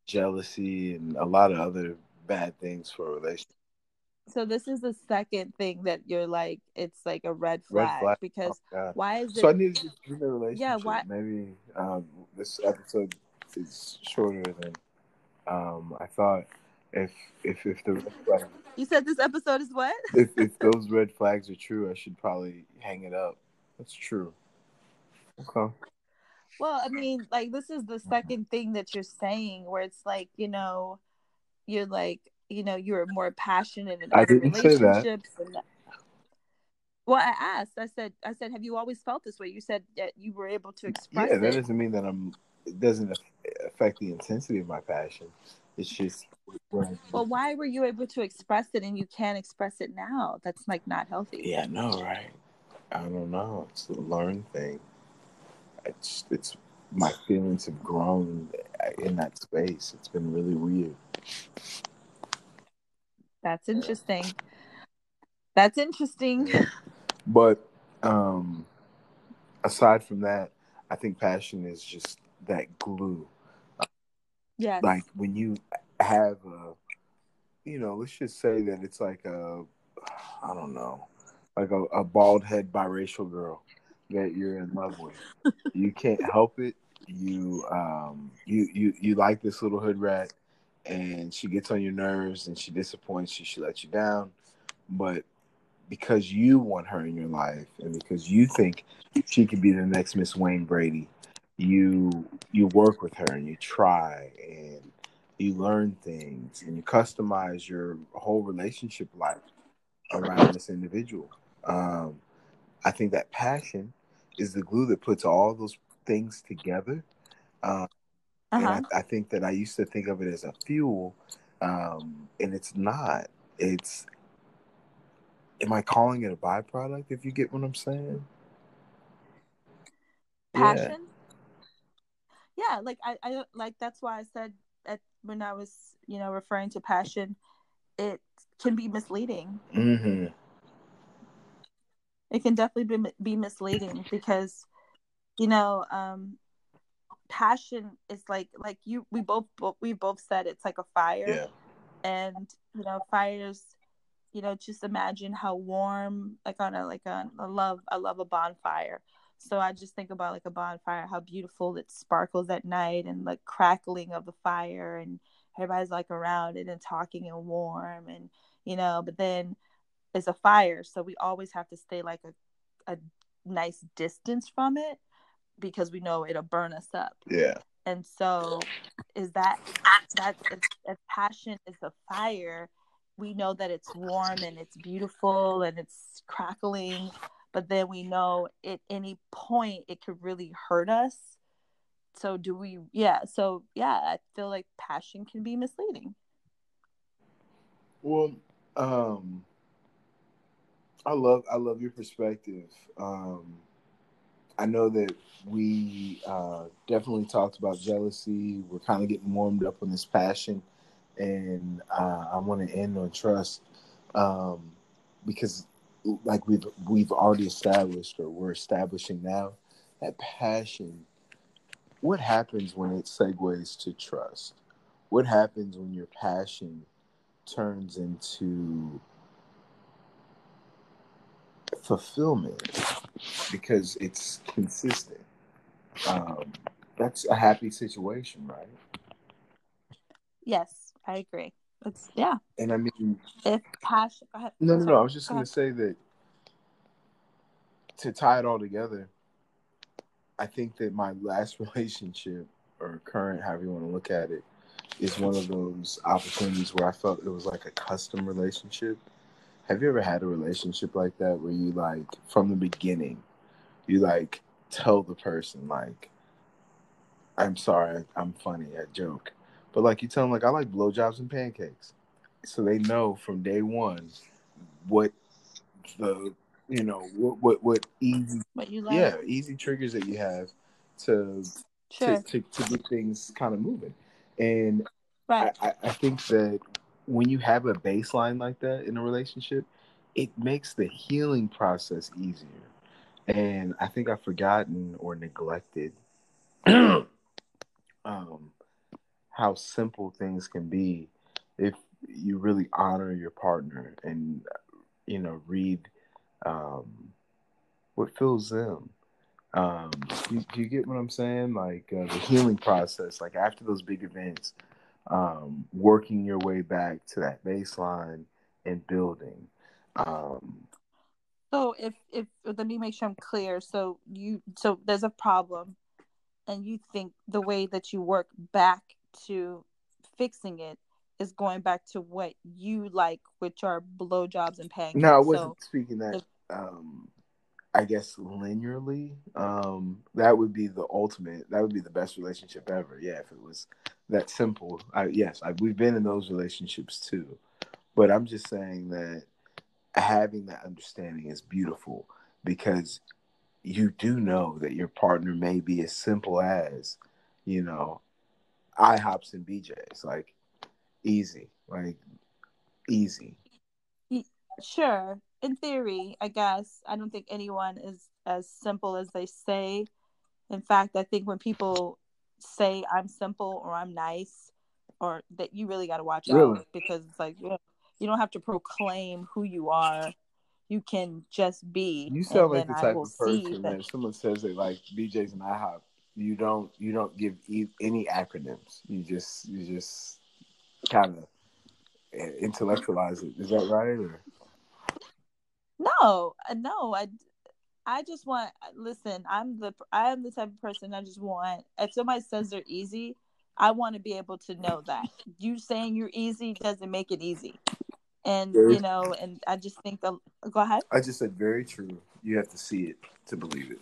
jealousy and a lot of other bad things for a relationship. So this is the second thing that you're like, it's like a red flag, red flag. because oh, why is it? So I need to in a relationship. Yeah, why? Maybe um, this episode is shorter than um, I thought. If if if the red flag, you said this episode is what? if if those red flags are true, I should probably hang it up. That's true. Okay. Well, I mean, like this is the mm-hmm. second thing that you're saying where it's like, you know, you're like, you know, you're more passionate in other relationships and that. Well, I asked. I said, I said, have you always felt this way? You said that you were able to express. Yeah, that it. doesn't mean that I'm. It doesn't affect the intensity of my passion. It's just. Well, why were you able to express it and you can't express it now? That's like not healthy. Yeah, no, right? I don't know. It's a learned thing it's it's my feelings have grown in that space. It's been really weird. That's interesting. That's interesting. But um aside from that, I think passion is just that glue. Yeah. Like when you have a you know, let's just say that it's like a I don't know, like a, a bald head biracial girl that you're in love with. you can't help it. You um you you you like this little hood rat and she gets on your nerves and she disappoints you, she lets you down. But because you want her in your life and because you think she could be the next Miss Wayne Brady, you you work with her and you try and you learn things and you customize your whole relationship life around this individual. Um, I think that passion is the glue that puts all those things together. Um, uh-huh. And I. I, think that I used to think of it as a fuel, um, and it's not. It's am I calling it a byproduct? If you get what I'm saying. Passion. Yeah, yeah like I, I like that's why I said at when I was you know referring to passion, it can be misleading. Mm-hmm. It can definitely be be misleading because you know um passion is like like you we both, we both said it's like a fire yeah. and you know fires you know just imagine how warm like on a like a, a love i love a bonfire so i just think about like a bonfire how beautiful it sparkles at night and like crackling of the fire and everybody's like around it and talking and warm and you know but then it's a fire so we always have to stay like a, a nice distance from it because we know it'll burn us up yeah and so is that that if passion is a fire we know that it's warm and it's beautiful and it's crackling, but then we know at any point it could really hurt us. So do we yeah, so yeah, I feel like passion can be misleading. Well, um I love I love your perspective. Um I know that we uh, definitely talked about jealousy. We're kind of getting warmed up on this passion and uh, I want to end on trust um, because, like we've we've already established, or we're establishing now, that passion. What happens when it segues to trust? What happens when your passion turns into fulfillment because it's consistent? Um, that's a happy situation, right? Yes. I agree. It's yeah. And I mean, if passion. Go ahead. No, no, no. I was just going to say that to tie it all together, I think that my last relationship or current, however you want to look at it, is one of those opportunities where I felt it was like a custom relationship. Have you ever had a relationship like that where you like from the beginning, you like tell the person like, "I'm sorry, I'm funny, I joke," But like you tell them, like I like blowjobs and pancakes, so they know from day one what the you know what what what easy what you like. yeah easy triggers that you have to sure. to, to, to get things kind of moving, and right. I, I think that when you have a baseline like that in a relationship, it makes the healing process easier. And I think I've forgotten or neglected um, how simple things can be if you really honor your partner and you know read um, what fills them. Um, do, do, you get what I'm saying? Like uh, the healing process, like after those big events, um, working your way back to that baseline and building. Um, so if if let me make sure I'm clear. So you so there's a problem, and you think the way that you work back to fixing it is going back to what you like, which are blowjobs and pancakes. No, I wasn't so, speaking that. If, um, I guess linearly, um, that would be the ultimate. That would be the best relationship ever. Yeah, if it was that simple. I, yes, I, we've been in those relationships too, but I'm just saying that having that understanding is beautiful because you do know that your partner may be as simple as, you know, IHOPs and BJ's, like easy, like easy. Sure, in theory, I guess. I don't think anyone is as simple as they say. In fact, I think when people say I'm simple or I'm nice, or that you really got to watch really? out because it's like you, know, you don't have to proclaim who you are. You can just be. You sound like the type of person that, that someone says they like BJ's and IHOP. You don't. You don't give any acronyms. You just. You just kind of intellectualize it. Is that right? Or? No, uh, no. I I just want listen, I'm the I am the type of person I just want if somebody says they're easy, I want to be able to know that. You saying you're easy doesn't make it easy. And very you know, and I just think the go ahead. I just said very true. You have to see it to believe it.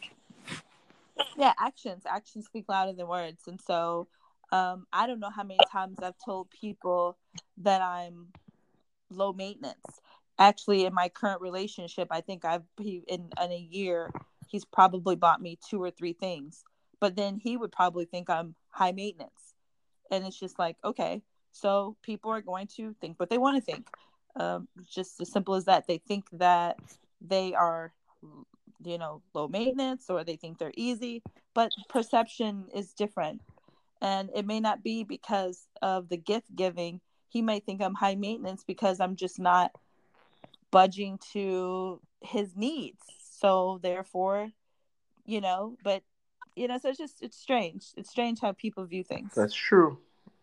Yeah, actions. Actions speak louder than words. And so um, I don't know how many times I've told people that I'm low maintenance actually in my current relationship i think i've he, in, in a year he's probably bought me two or three things but then he would probably think i'm high maintenance. And it's just like okay so people are going to think what they want to think. Um, just as simple as that. They think that they are you know low maintenance or they think they're easy but perception is different. And it may not be because of the gift giving. He might think i'm high maintenance because i'm just not budging to his needs. So therefore, you know, but you know, so it's just it's strange. It's strange how people view things. That's true.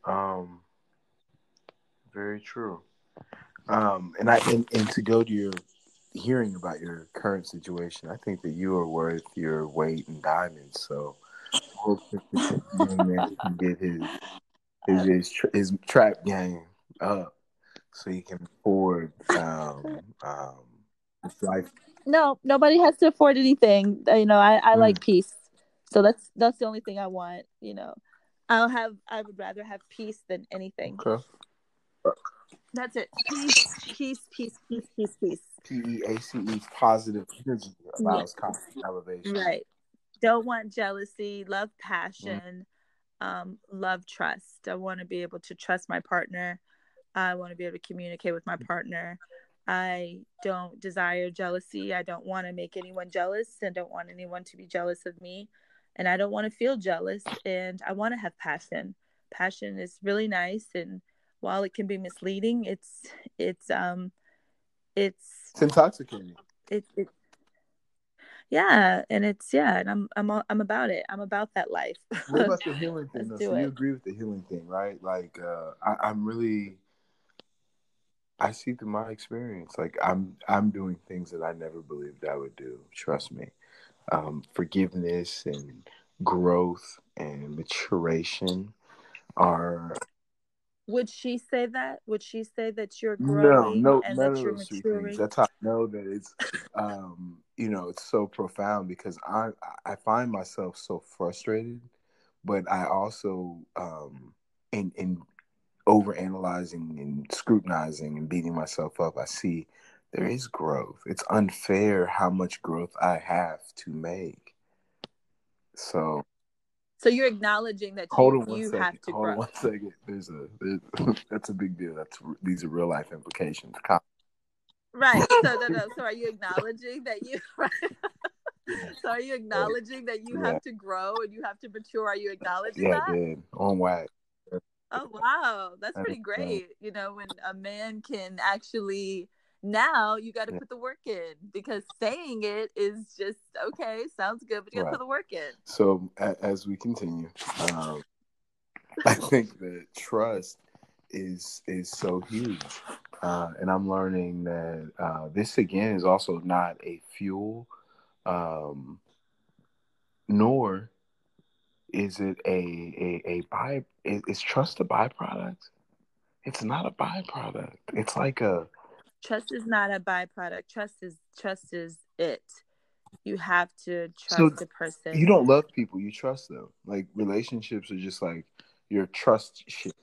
Um very true. Um and I and, and to go to your hearing about your current situation, I think that you are worth your weight in diamonds. So hope can get his his his, his trap game up so you can afford um, um, life. No, nobody has to afford anything. You know, I, I mm. like peace, so that's that's the only thing I want. You know, I'll have. I would rather have peace than anything. Okay. That's it. Peace, peace, peace, peace, peace, peace. P E A C E positive energy allows yeah. elevation. Right. Don't want jealousy. Love passion. Mm. Um, love trust. I want to be able to trust my partner. I want to be able to communicate with my partner. I don't desire jealousy. I don't want to make anyone jealous and don't want anyone to be jealous of me. And I don't want to feel jealous and I want to have passion. Passion is really nice and while it can be misleading, it's it's um it's it's intoxicating. It, it yeah, and it's yeah, and I'm I'm all, I'm about it. I'm about that life. what about the healing thing? Though? So it. you agree with the healing thing, right? Like uh I, I'm really I see through my experience, like I'm I'm doing things that I never believed I would do. Trust me, um, forgiveness and growth and maturation are. Would she say that? Would she say that you're growing no, no, and that you're maturing? That's how I know that it's, um, you know, it's so profound because I I find myself so frustrated, but I also um, in in over analyzing and scrutinizing and beating myself up, I see there is growth. It's unfair how much growth I have to make. So so you're acknowledging that hold you, on one you second. have to hold grow. on one second. There's a there's, that's a big deal. That's these are real life implications. Right. So no no. So are you acknowledging that you? so are you acknowledging that you yeah. have to grow and you have to mature? Are you acknowledging yeah, that? Yeah, I did. On wax. Oh wow, that's pretty great. You know, when a man can actually now you got to put the work in because saying it is just okay, sounds good, but you got to right. put the work in. So as we continue, um, I think that trust is is so huge, uh, and I'm learning that uh, this again is also not a fuel, um, nor is it a a, a by is trust a byproduct? It's not a byproduct. It's like a trust is not a byproduct. Trust is trust is it. You have to trust so the person. You don't love people, you trust them. Like relationships are just like your trust shit.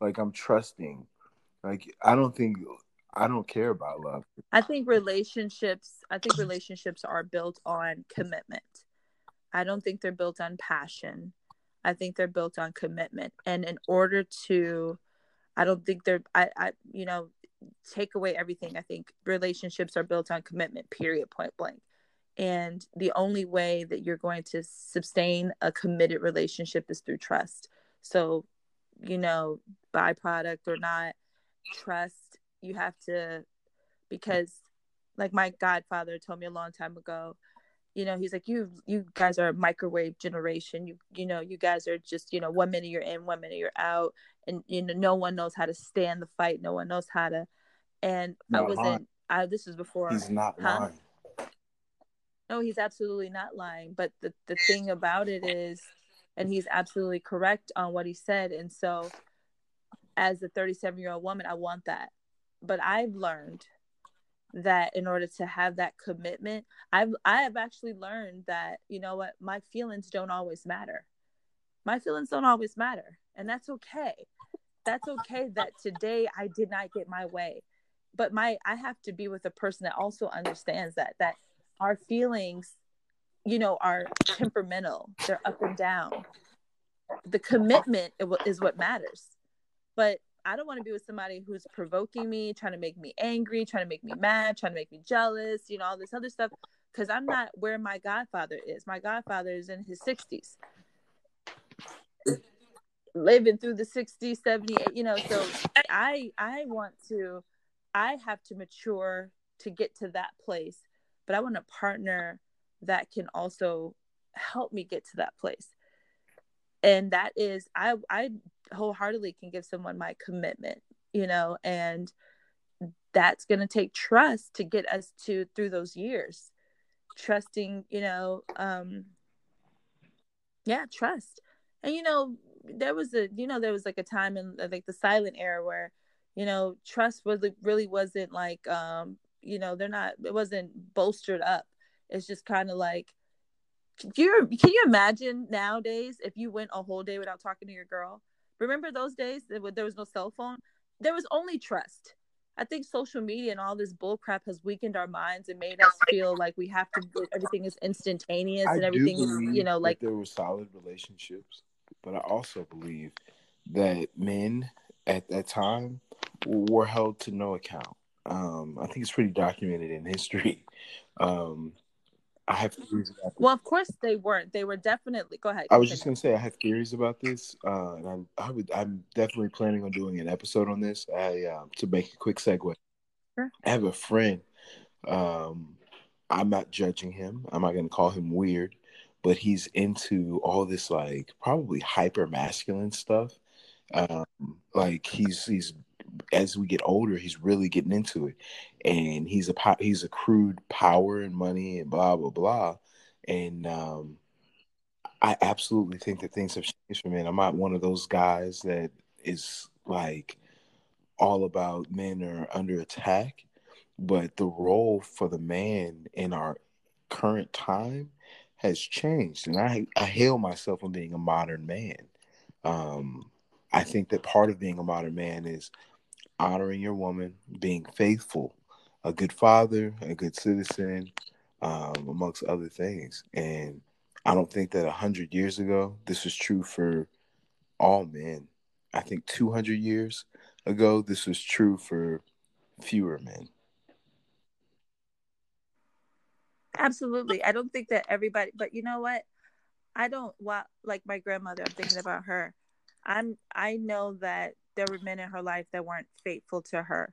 like I'm trusting. Like I don't think I don't care about love. I think relationships. I think relationships are built on commitment. I don't think they're built on passion. I think they're built on commitment. And in order to, I don't think they're. I. I. You know, take away everything. I think relationships are built on commitment. Period. Point blank. And the only way that you're going to sustain a committed relationship is through trust. So, you know, byproduct or not, trust, you have to, because like my godfather told me a long time ago, you know, he's like, you, you guys are a microwave generation. You, you know, you guys are just, you know, one minute you're in, one minute you're out. And, you know, no one knows how to stand the fight. No one knows how to, and not I wasn't, I, this was before. He's not huh? lying no he's absolutely not lying but the, the thing about it is and he's absolutely correct on what he said and so as a 37 year old woman i want that but i've learned that in order to have that commitment i've i have actually learned that you know what my feelings don't always matter. My feelings don't always matter and that's okay. That's okay that today i did not get my way but my i have to be with a person that also understands that that our feelings you know are temperamental they're up and down. The commitment is what matters but i don't want to be with somebody who's provoking me trying to make me angry trying to make me mad trying to make me jealous you know all this other stuff because i'm not where my godfather is my godfather is in his 60s living through the 60s 70 you know so i i want to i have to mature to get to that place but I want a partner that can also help me get to that place. And that is I I wholeheartedly can give someone my commitment, you know, and that's going to take trust to get us to through those years. Trusting, you know, um yeah, trust. And you know, there was a you know there was like a time in like the silent era where you know trust really really wasn't like um you know they're not it wasn't bolstered up it's just kind of like you can you imagine nowadays if you went a whole day without talking to your girl? Remember those days when there was no cell phone? There was only trust. I think social media and all this bullcrap has weakened our minds and made us feel like we have to everything is instantaneous I and everything is you know like there were solid relationships but i also believe that men at that time were held to no account. Um, I think it's pretty documented in history. Um, I have theories about this. Well, of course they weren't. They were definitely. Go ahead. I was just gonna say I have theories about this, uh, and I'm I would I'm definitely planning on doing an episode on this. I uh, to make a quick segue. Sure. I have a friend. Um, I'm not judging him. I'm not gonna call him weird, but he's into all this like probably hyper masculine stuff. Um, like he's he's as we get older, he's really getting into it, and he's a he's accrued power and money and blah blah blah, and um, I absolutely think that things have changed for men. I'm not one of those guys that is like all about men are under attack, but the role for the man in our current time has changed, and I I hail myself on being a modern man. Um, I think that part of being a modern man is honoring your woman, being faithful, a good father, a good citizen, um, amongst other things. And I don't think that a hundred years ago this was true for all men. I think two hundred years ago this was true for fewer men. Absolutely. I don't think that everybody but you know what? I don't want like my grandmother, I'm thinking about her. I'm I know that there were men in her life that weren't faithful to her.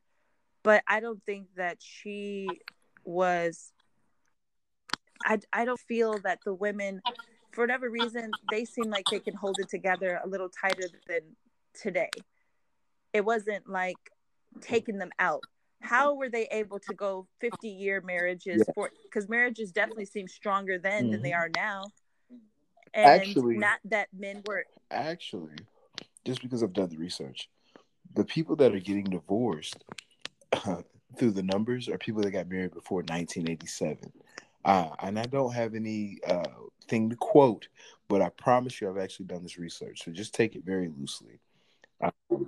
But I don't think that she was I I don't feel that the women for whatever reason they seem like they can hold it together a little tighter than today. It wasn't like taking them out. How were they able to go 50 year marriages for because marriages definitely seem stronger then mm-hmm. than they mm-hmm. are now. And actually, not that men were actually just because I've done the research, the people that are getting divorced uh, through the numbers are people that got married before 1987. Uh, and I don't have any uh, thing to quote, but I promise you I've actually done this research. So just take it very loosely. Um,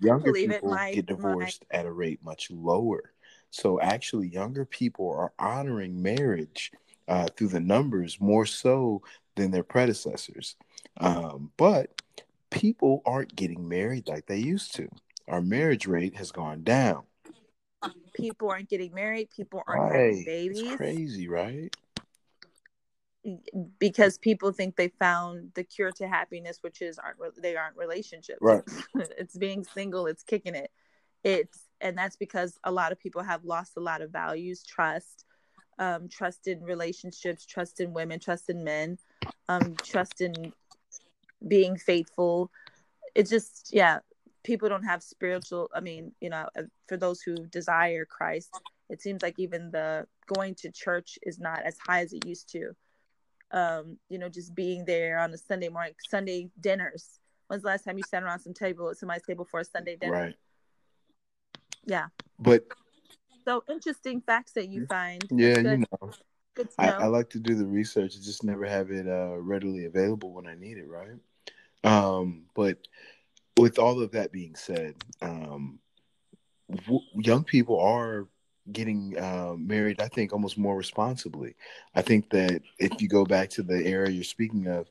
younger people my, get divorced my... at a rate much lower. So actually, younger people are honoring marriage uh, through the numbers more so than their predecessors. Um, but people aren't getting married like they used to. Our marriage rate has gone down. People aren't getting married. People aren't right. having babies. It's crazy, right? Because people think they found the cure to happiness, which is aren't they aren't relationships. Right. it's being single. It's kicking it. It's and that's because a lot of people have lost a lot of values, trust, um, trust in relationships, trust in women, trust in men, um, trust in being faithful. It's just yeah, people don't have spiritual. I mean, you know, uh, for those who desire Christ, it seems like even the going to church is not as high as it used to. Um, you know, just being there on a Sunday morning, Sunday dinners. When's the last time you sat around some table at somebody's table for a Sunday dinner? Right. Yeah. But so interesting facts that you find. Yeah, you know. I, I, like to do the research and just never have it uh, readily available when I need it, right? Um, but with all of that being said, um, w- young people are getting uh, married. I think almost more responsibly. I think that if you go back to the era you're speaking of,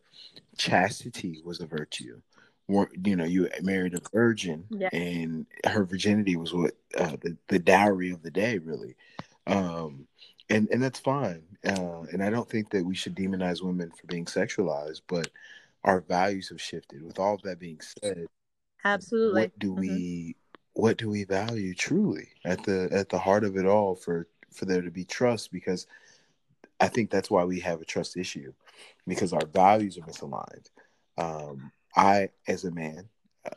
chastity was a virtue. You know, you married a virgin, yeah. and her virginity was what uh, the the dowry of the day, really. Um, and and that's fine. Uh, and I don't think that we should demonize women for being sexualized, but our values have shifted. With all of that being said, absolutely, what do mm-hmm. we what do we value truly at the at the heart of it all for for there to be trust? Because I think that's why we have a trust issue because our values are misaligned. Um, I, as a man, uh,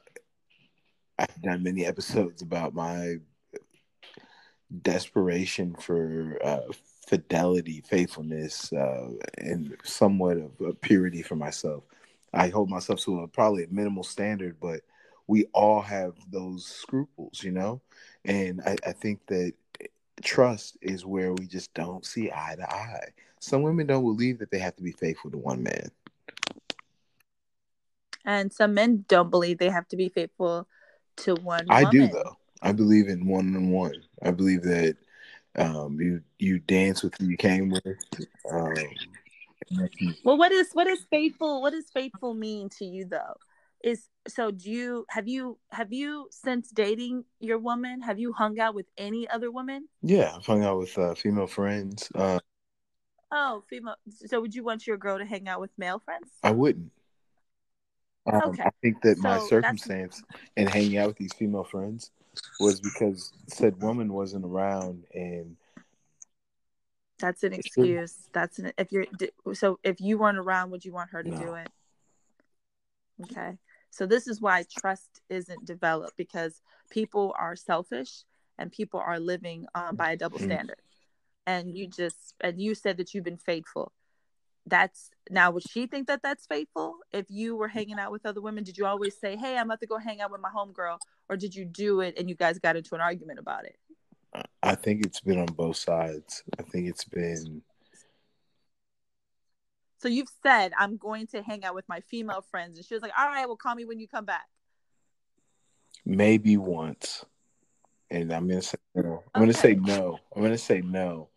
I've done many episodes about my desperation for uh, fidelity, faithfulness, uh, and somewhat of purity for myself. I hold myself to a probably a minimal standard, but we all have those scruples, you know? And I, I think that trust is where we just don't see eye to eye. Some women don't believe that they have to be faithful to one man. And some men don't believe they have to be faithful to one. I woman. do though. I believe in one on one. I believe that um, you you dance with who you came with. Um, well, what is what is faithful? What does faithful mean to you though? Is so do you have you have you since dating your woman have you hung out with any other women yeah i've hung out with uh, female friends uh, oh female so would you want your girl to hang out with male friends i wouldn't um, okay. i think that so my circumstance in hanging out with these female friends was because said woman wasn't around and that's an excuse that's an if you're so if you weren't around would you want her to no. do it okay so this is why trust isn't developed because people are selfish and people are living um, by a double mm-hmm. standard. And you just and you said that you've been faithful. That's now would she think that that's faithful? If you were hanging out with other women, did you always say, "Hey, I'm about to go hang out with my homegirl," or did you do it and you guys got into an argument about it? I think it's been on both sides. I think it's been so you've said I'm going to hang out with my female friends, and she was like, "All right, well, call me when you come back." Maybe once, and I'm gonna say no. I'm okay. gonna say no. I'm gonna say no.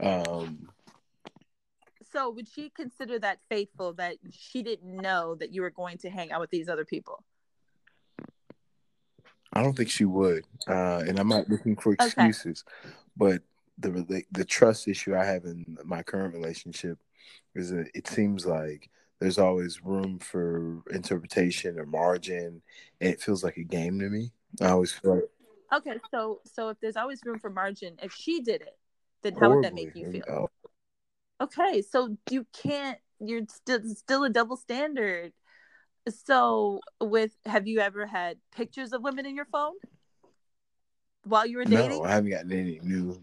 Um. So would she consider that faithful that she didn't know that you were going to hang out with these other people? I don't think she would, uh, and I'm not looking for excuses, okay. but the the trust issue I have in my current relationship is that it seems like there's always room for interpretation or margin, and it feels like a game to me. I always feel like. Okay, so so if there's always room for margin, if she did it, then how would that make you feel? Okay, so you can't. You're still still a double standard. So, with have you ever had pictures of women in your phone while you were dating? No, I haven't gotten any new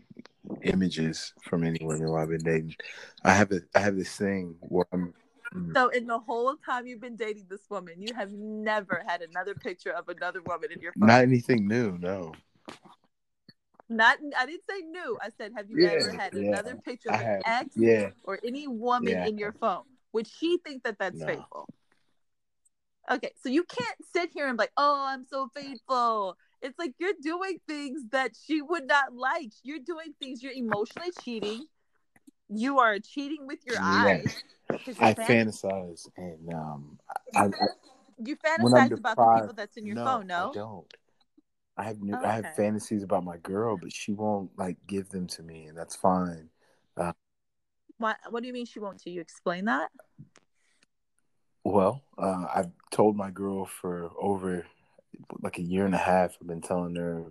images from anyone who I've been dating. I have a I have this thing where I'm. Mm. So in the whole time you've been dating this woman, you have never had another picture of another woman in your phone. Not anything new, no. Not I didn't say new. I said have you yeah, ever had yeah, another picture of an ex yeah. or any woman in your phone? Would she think that that's no. faithful? Okay, so you can't sit here and be like, "Oh, I'm so faithful." It's like you're doing things that she would not like. You're doing things. You're emotionally cheating. You are cheating with your eyes. I fantasize and um, I, I, you fantasize about the people that's in your no, phone. No, I don't. I have new, okay. I have fantasies about my girl, but she won't like give them to me, and that's fine. Uh, what What do you mean she won't? Do you explain that? Well, uh, I've told my girl for over like a year and a half. I've been telling her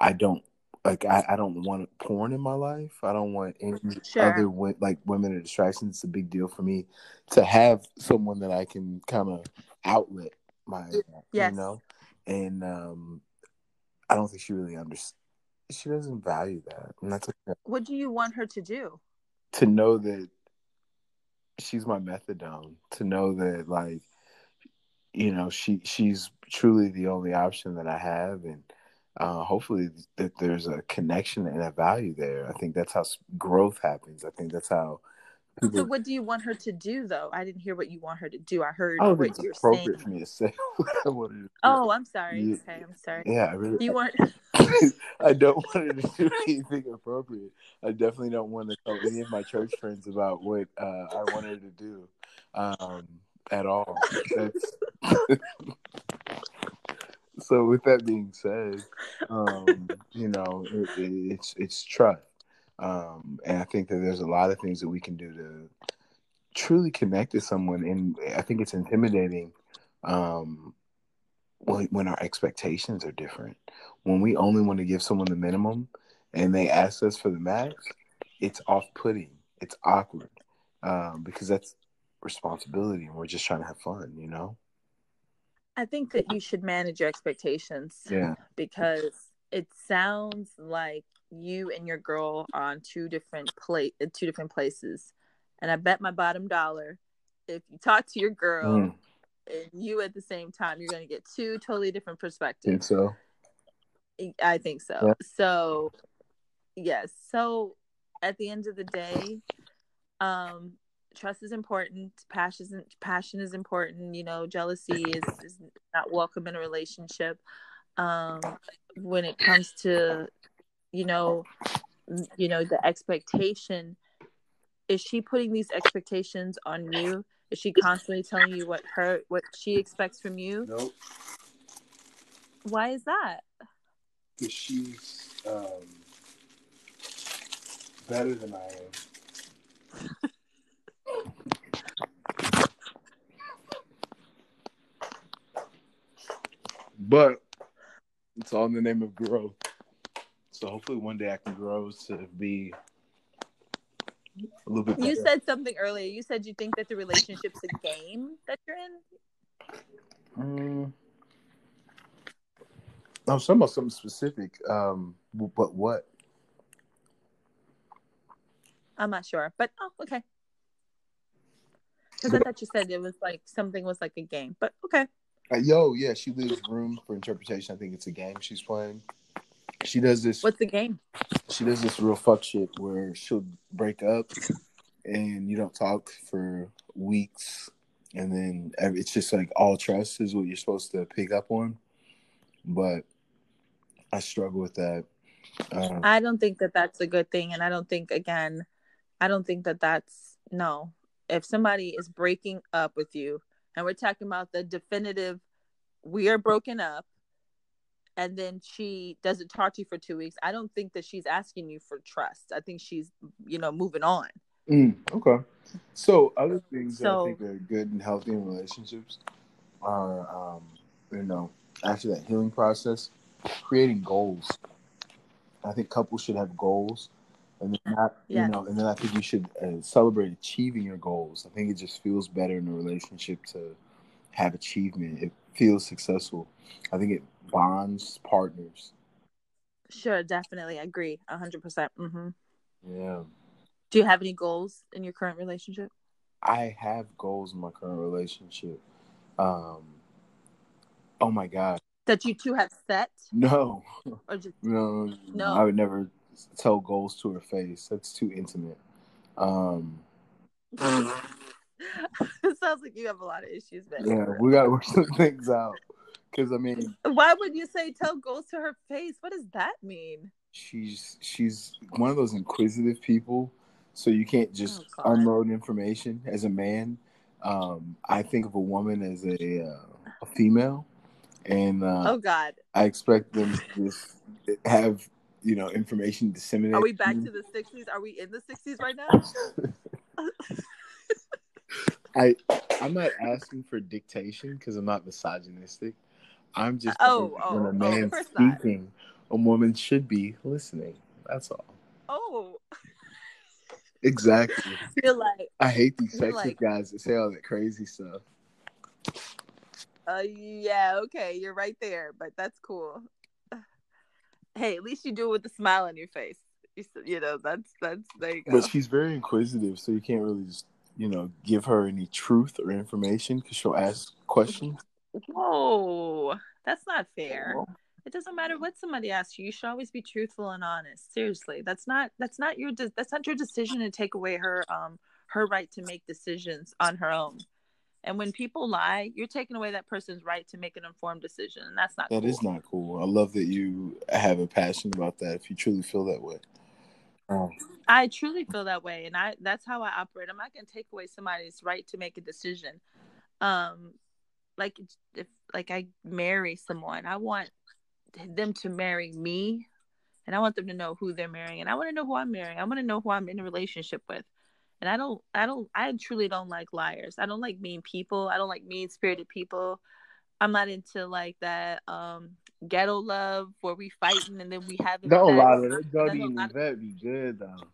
I don't like I, I don't want porn in my life. I don't want any sure. other like women or distractions. It's a big deal for me to have someone that I can kind of outlet my yes. you know, and um, I don't think she really understands. She doesn't value that, and that's okay. What do you want her to do? To know that she's my methadone. To know that like you know she she's truly the only option that I have, and uh, hopefully that there's a connection and a value there. I think that's how growth happens. I think that's how. People... So, what do you want her to do, though? I didn't hear what you want her to do. I heard I what you're appropriate saying. for me to say to. Oh, I'm sorry. Okay, I'm sorry. Yeah, I really. Do you want? I don't want to do anything appropriate. I definitely don't want to tell any of my church friends about what uh, I wanted to do um, at all. So with that being said, um, you know, it, it's it's trust, um, and I think that there's a lot of things that we can do to truly connect to someone, and I think it's intimidating um, when when our expectations are different. When we only want to give someone the minimum, and they ask us for the max, it's off-putting. It's awkward um, because that's responsibility, and we're just trying to have fun, you know. I think that you should manage your expectations. Yeah. Because it sounds like you and your girl are on two different plate two different places. And I bet my bottom dollar if you talk to your girl mm. And you at the same time, you're gonna get two totally different perspectives. Think so. I think so. Yeah. So yes. So at the end of the day, um, trust is important passion is, passion is important you know jealousy is, is not welcome in a relationship um when it comes to you know you know the expectation is she putting these expectations on you is she constantly telling you what her what she expects from you? Nope. Why is that? Because she's um better than i am. But it's all in the name of growth. So hopefully one day I can grow to be a little bit. Better. You said something earlier. You said you think that the relationship's a game that you're in. Mm. I'm talking about something specific. Um, but what? I'm not sure, but oh, okay. Because I thought you said it was like something was like a game, but okay. Uh, yo, yeah, she leaves room for interpretation. I think it's a game she's playing. She does this. What's the game? She does this real fuck shit where she'll break up and you don't talk for weeks, and then it's just like all trust is what you're supposed to pick up on. But I struggle with that. Um, I don't think that that's a good thing, and I don't think again, I don't think that that's no. If somebody is breaking up with you, and we're talking about the definitive we are broken up and then she doesn't talk to you for two weeks i don't think that she's asking you for trust i think she's you know moving on mm, okay so other things so, that i think are good and healthy in relationships are um, you know after that healing process creating goals i think couples should have goals and then not, you know, and then I think you should uh, celebrate achieving your goals. I think it just feels better in a relationship to have achievement. It feels successful. I think it bonds partners. Sure, definitely, I agree, hundred percent. Mm-hmm. Yeah. Do you have any goals in your current relationship? I have goals in my current relationship. Um. Oh my god. That you two have set? No. Or just no. No. I would never tell goals to her face. That's too intimate. Um, it sounds like you have a lot of issues, man. Yeah, we gotta work some things out. Because I mean, why would you say tell goes to her face? What does that mean? She's she's one of those inquisitive people, so you can't just oh, unload information as a man. Um, I think of a woman as a, uh, a female, and uh, oh god, I expect them to just have you know information disseminated. Are we back to the '60s? Are we in the '60s right now? I I'm not asking for dictation because I'm not misogynistic. I'm just oh, oh when a oh, speaking, not. a woman should be listening. That's all. Oh. Exactly. You're like I hate these sexist like, guys that say all that crazy stuff. Uh yeah, okay, you're right there, but that's cool. Hey, at least you do it with a smile on your face. You, you know, that's that's there you go. But she's very inquisitive, so you can't really just you know give her any truth or information because she'll ask questions. Whoa, that's not fair. It doesn't matter what somebody asks you. You should always be truthful and honest. Seriously, that's not that's not your de- that's not your decision to take away her um her right to make decisions on her own. And when people lie, you're taking away that person's right to make an informed decision, and that's not. That cool. is not cool. I love that you have a passion about that. If you truly feel that way. Um, I truly feel that way, and I that's how I operate. I'm not gonna take away somebody's right to make a decision. Um, like if like I marry someone, I want them to marry me and I want them to know who they're marrying and I want to know who I'm marrying. I want to know who I'm in a relationship with. And I don't I don't I truly don't like liars. I don't like mean people. I don't like mean spirited people. I'm not into like that um ghetto love where we fighting and then we have Don't lie to that. Jody and Yvette be good though.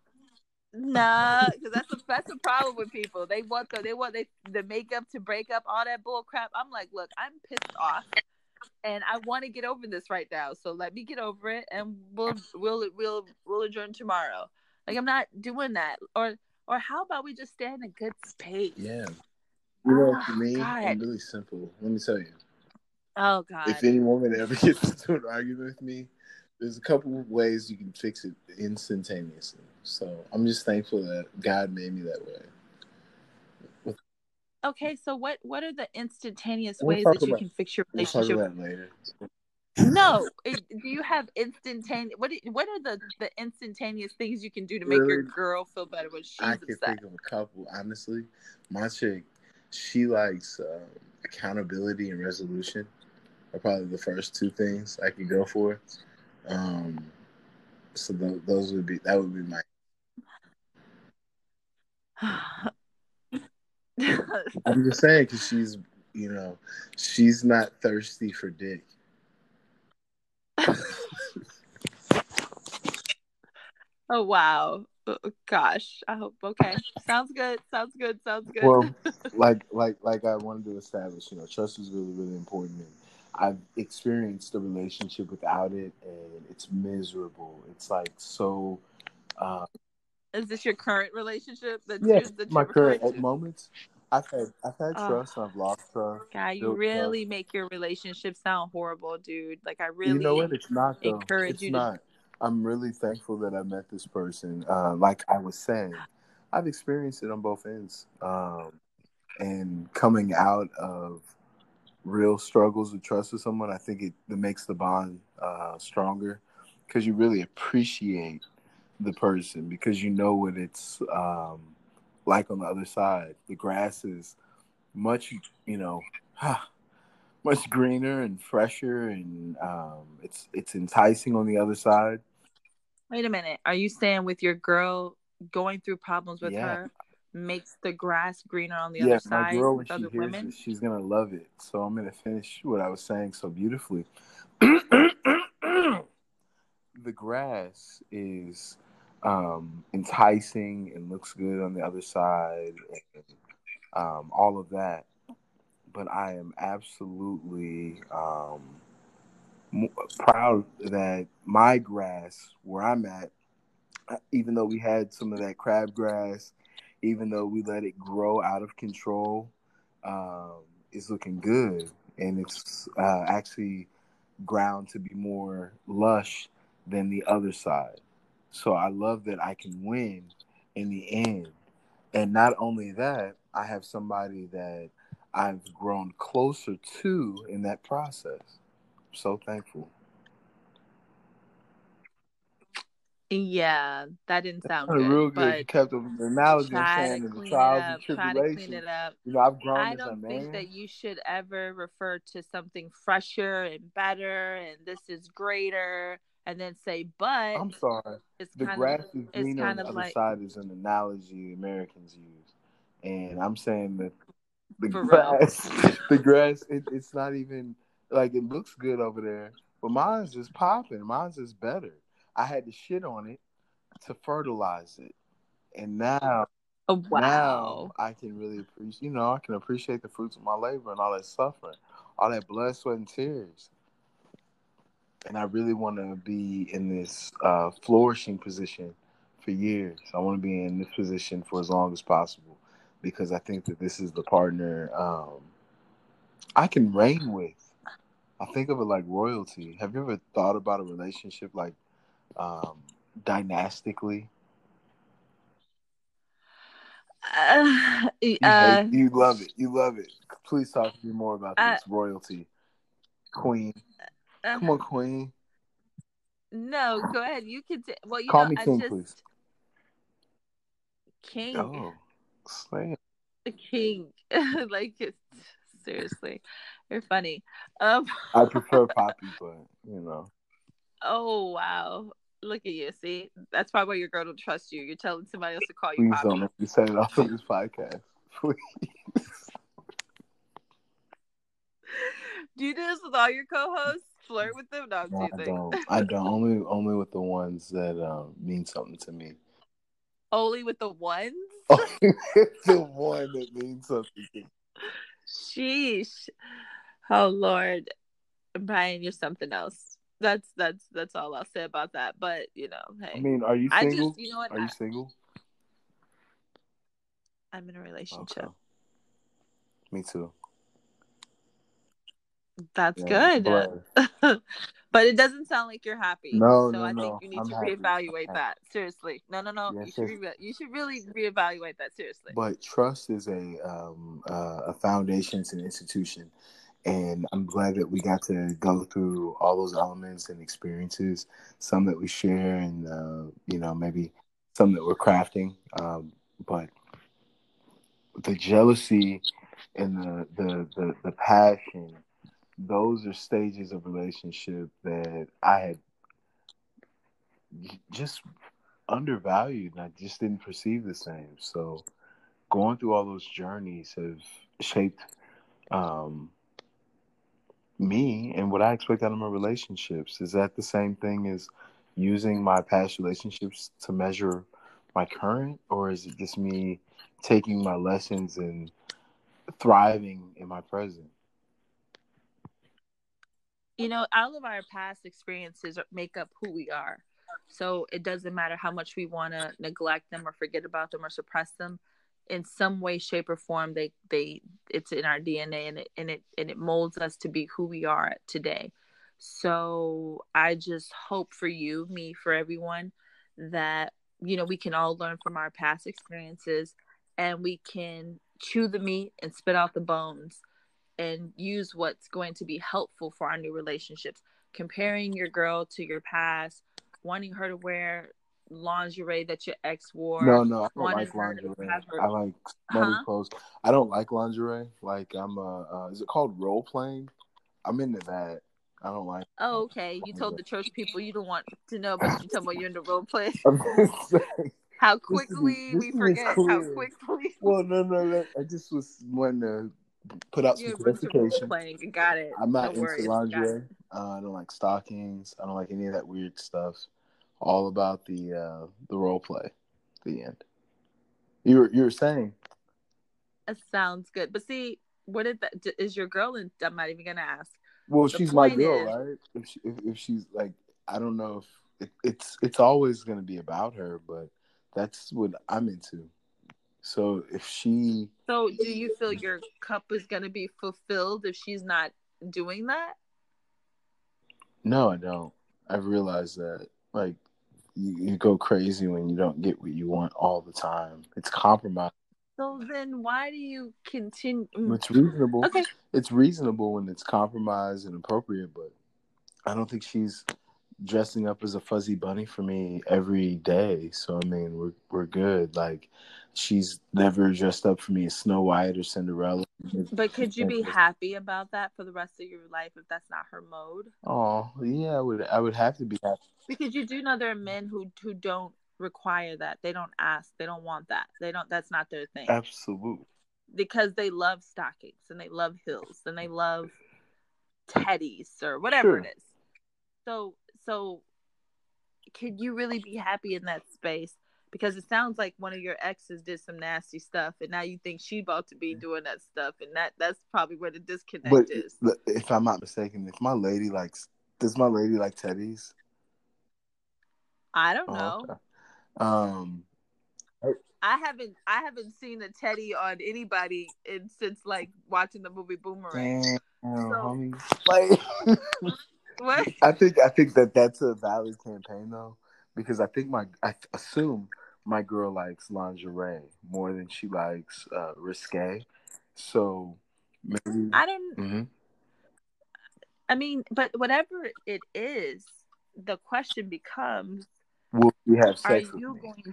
Nah, because that's a that's a problem with people. They want the they want they the makeup to break up all that bull crap. I'm like, look, I'm pissed off, and I want to get over this right now. So let me get over it, and we'll we'll we'll we'll adjourn tomorrow. Like I'm not doing that. Or or how about we just stay in a good space? Yeah. You know, oh, for me, God. I'm really simple. Let me tell you. Oh God. If any woman ever gets into an argument with me, there's a couple of ways you can fix it instantaneously. So I'm just thankful that God made me that way. Okay, so what what are the instantaneous we'll ways that you can fix your relationship? We'll talk about later. no, do you have instantaneous? What what are the the instantaneous things you can do to make really? your girl feel better when she's I can think of a couple. Honestly, my chick, she likes um, accountability and resolution. Are probably the first two things I could go for. Um, so th- those would be that would be my I'm just saying because she's, you know, she's not thirsty for dick. oh wow, oh, gosh. I hope okay. Sounds good. Sounds good. Sounds good. Well, like like like I wanted to establish, you know, trust is really really important. And I've experienced a relationship without it, and it's miserable. It's like so. Uh, is this your current relationship? That's yes, your, my current at moments. I've had I've had oh. trust. I've lost trust. God, you really trust. make your relationship sound horrible, dude. Like I really. You know what? It's not. Though. Encourage it's you not. To... I'm really thankful that I met this person. Uh, like I was saying, I've experienced it on both ends, um, and coming out of real struggles with trust with someone, I think it, it makes the bond uh, stronger because you really appreciate the person because you know what it's um, like on the other side. The grass is much, you know, much greener and fresher, and um, it's it's enticing on the other side. Wait a minute. Are you saying with your girl going through problems with yeah. her makes the grass greener on the yeah, other side? Yeah, my girl when she hears women? it, she's gonna love it. So I'm gonna finish what I was saying so beautifully. the grass is um, enticing and looks good on the other side, and um, all of that. But I am absolutely um, proud that my grass, where I'm at, even though we had some of that crabgrass, even though we let it grow out of control, um, is looking good, and it's uh, actually ground to be more lush than the other side. So I love that I can win in the end. And not only that, I have somebody that I've grown closer to in that process. I'm so thankful. Yeah, that didn't sound good. Real good. But you kept the analogy saying the trials and tribulations. clean it up. You know, I've grown. I don't think man. that you should ever refer to something fresher and better, and this is greater, and then say, "But." I'm sorry. It's the grass of, is greener on the other like, side is an analogy Americans use, and I'm saying that the grass, the grass, it, it's not even like it looks good over there, but mine's just popping. Mine's just better. I had to shit on it to fertilize it, and now, oh, wow. now I can really appreciate. You know, I can appreciate the fruits of my labor and all that suffering, all that blood, sweat, and tears. And I really want to be in this uh, flourishing position for years. I want to be in this position for as long as possible because I think that this is the partner um, I can reign with. I think of it like royalty. Have you ever thought about a relationship like um, dynastically? Uh, you, uh, you, love it. You love it. Please talk to me more about this royalty, Queen. Come on, Queen. No, go ahead. You can. T- well, you call know, me King, just... please. King. Oh, slam. King. like seriously, you're funny. Um, I prefer Poppy, but you know. Oh wow! Look at you. See, that's probably why your girl don't trust you. You're telling somebody else to call you. Please Poppy. don't let me say it off of this podcast, please. do you do this with all your co-hosts? Flirt with them? No, no I don't. I don't. Only, only with the ones that um, mean something to me. Only with the ones. the one that means something. Sheesh. Oh Lord, Brian, you're something else that's that's that's all I'll say about that. But you know, hey. I mean, are you single? I just, you know what? Are I, you single? I'm in a relationship. Okay. Me too. That's yeah, good. but it doesn't sound like you're happy. No, so no, I no. think you need I'm to happy. reevaluate that. Seriously. No, no, no. You, should re- you should really reevaluate that seriously. But trust is a um, uh, a foundation, it's an institution and I'm glad that we got to go through all those elements and experiences. Some that we share, and uh, you know, maybe some that we're crafting. Um, but the jealousy and the, the the the passion, those are stages of relationship that I had just undervalued, and I just didn't perceive the same. So, going through all those journeys have shaped. Um, me and what I expect out of my relationships. Is that the same thing as using my past relationships to measure my current, or is it just me taking my lessons and thriving in my present? You know, all of our past experiences make up who we are. So it doesn't matter how much we want to neglect them or forget about them or suppress them in some way shape or form they they it's in our dna and it and it and it molds us to be who we are today so i just hope for you me for everyone that you know we can all learn from our past experiences and we can chew the meat and spit out the bones and use what's going to be helpful for our new relationships comparing your girl to your past wanting her to wear lingerie that your ex wore. No, no, I don't like lingerie. Her... I like smelly huh? clothes. I don't like lingerie. Like I'm uh, uh, is it called role playing? I'm into that. I don't like. Oh, okay. You told the church people you don't want to know, but you talking about you're in the role play. how quickly we forget. How quickly. Well, no, no, no, I just was wanting to put out some clarification. Playing. Got it. I'm not no into lingerie. Uh, I don't like stockings. I don't like any of that weird stuff all about the uh, the role play. The end. You were you were saying. It sounds good, but see, what did that is your girl? And I'm not even gonna ask. Well, the she's my girl, is, right? If, she, if, if she's like, I don't know if it, it's it's always gonna be about her, but that's what I'm into. So if she, so do you feel your cup is gonna be fulfilled if she's not doing that? No, I don't. I've realized that. Like you, you go crazy when you don't get what you want all the time. It's compromise. So then, why do you continue? Mm. It's reasonable. Okay, it's reasonable when it's compromised and appropriate, but I don't think she's dressing up as a fuzzy bunny for me every day. So I mean, we're we're good. Like she's never dressed up for me as Snow White or Cinderella. But could you be happy about that for the rest of your life if that's not her mode? Oh yeah, I would. I would have to be happy because you do know there are men who who don't require that. They don't ask. They don't want that. They don't. That's not their thing. Absolutely. Because they love stockings and they love heels and they love teddies or whatever sure. it is. So so could you really be happy in that space? Because it sounds like one of your exes did some nasty stuff, and now you think she about to be doing that stuff, and that that's probably where the disconnect but, is. If I'm not mistaken, if my lady likes, does my lady like teddies? I don't oh, know. Okay. Um, I haven't I haven't seen a teddy on anybody in, since like watching the movie Boomerang. Damn, so, like what? I think I think that that's a valid campaign though, because I think my I assume my girl likes lingerie more than she likes uh, risque. So maybe I don't. Mm-hmm. I mean, but whatever it is, the question becomes: Will she have sex? Are you going to?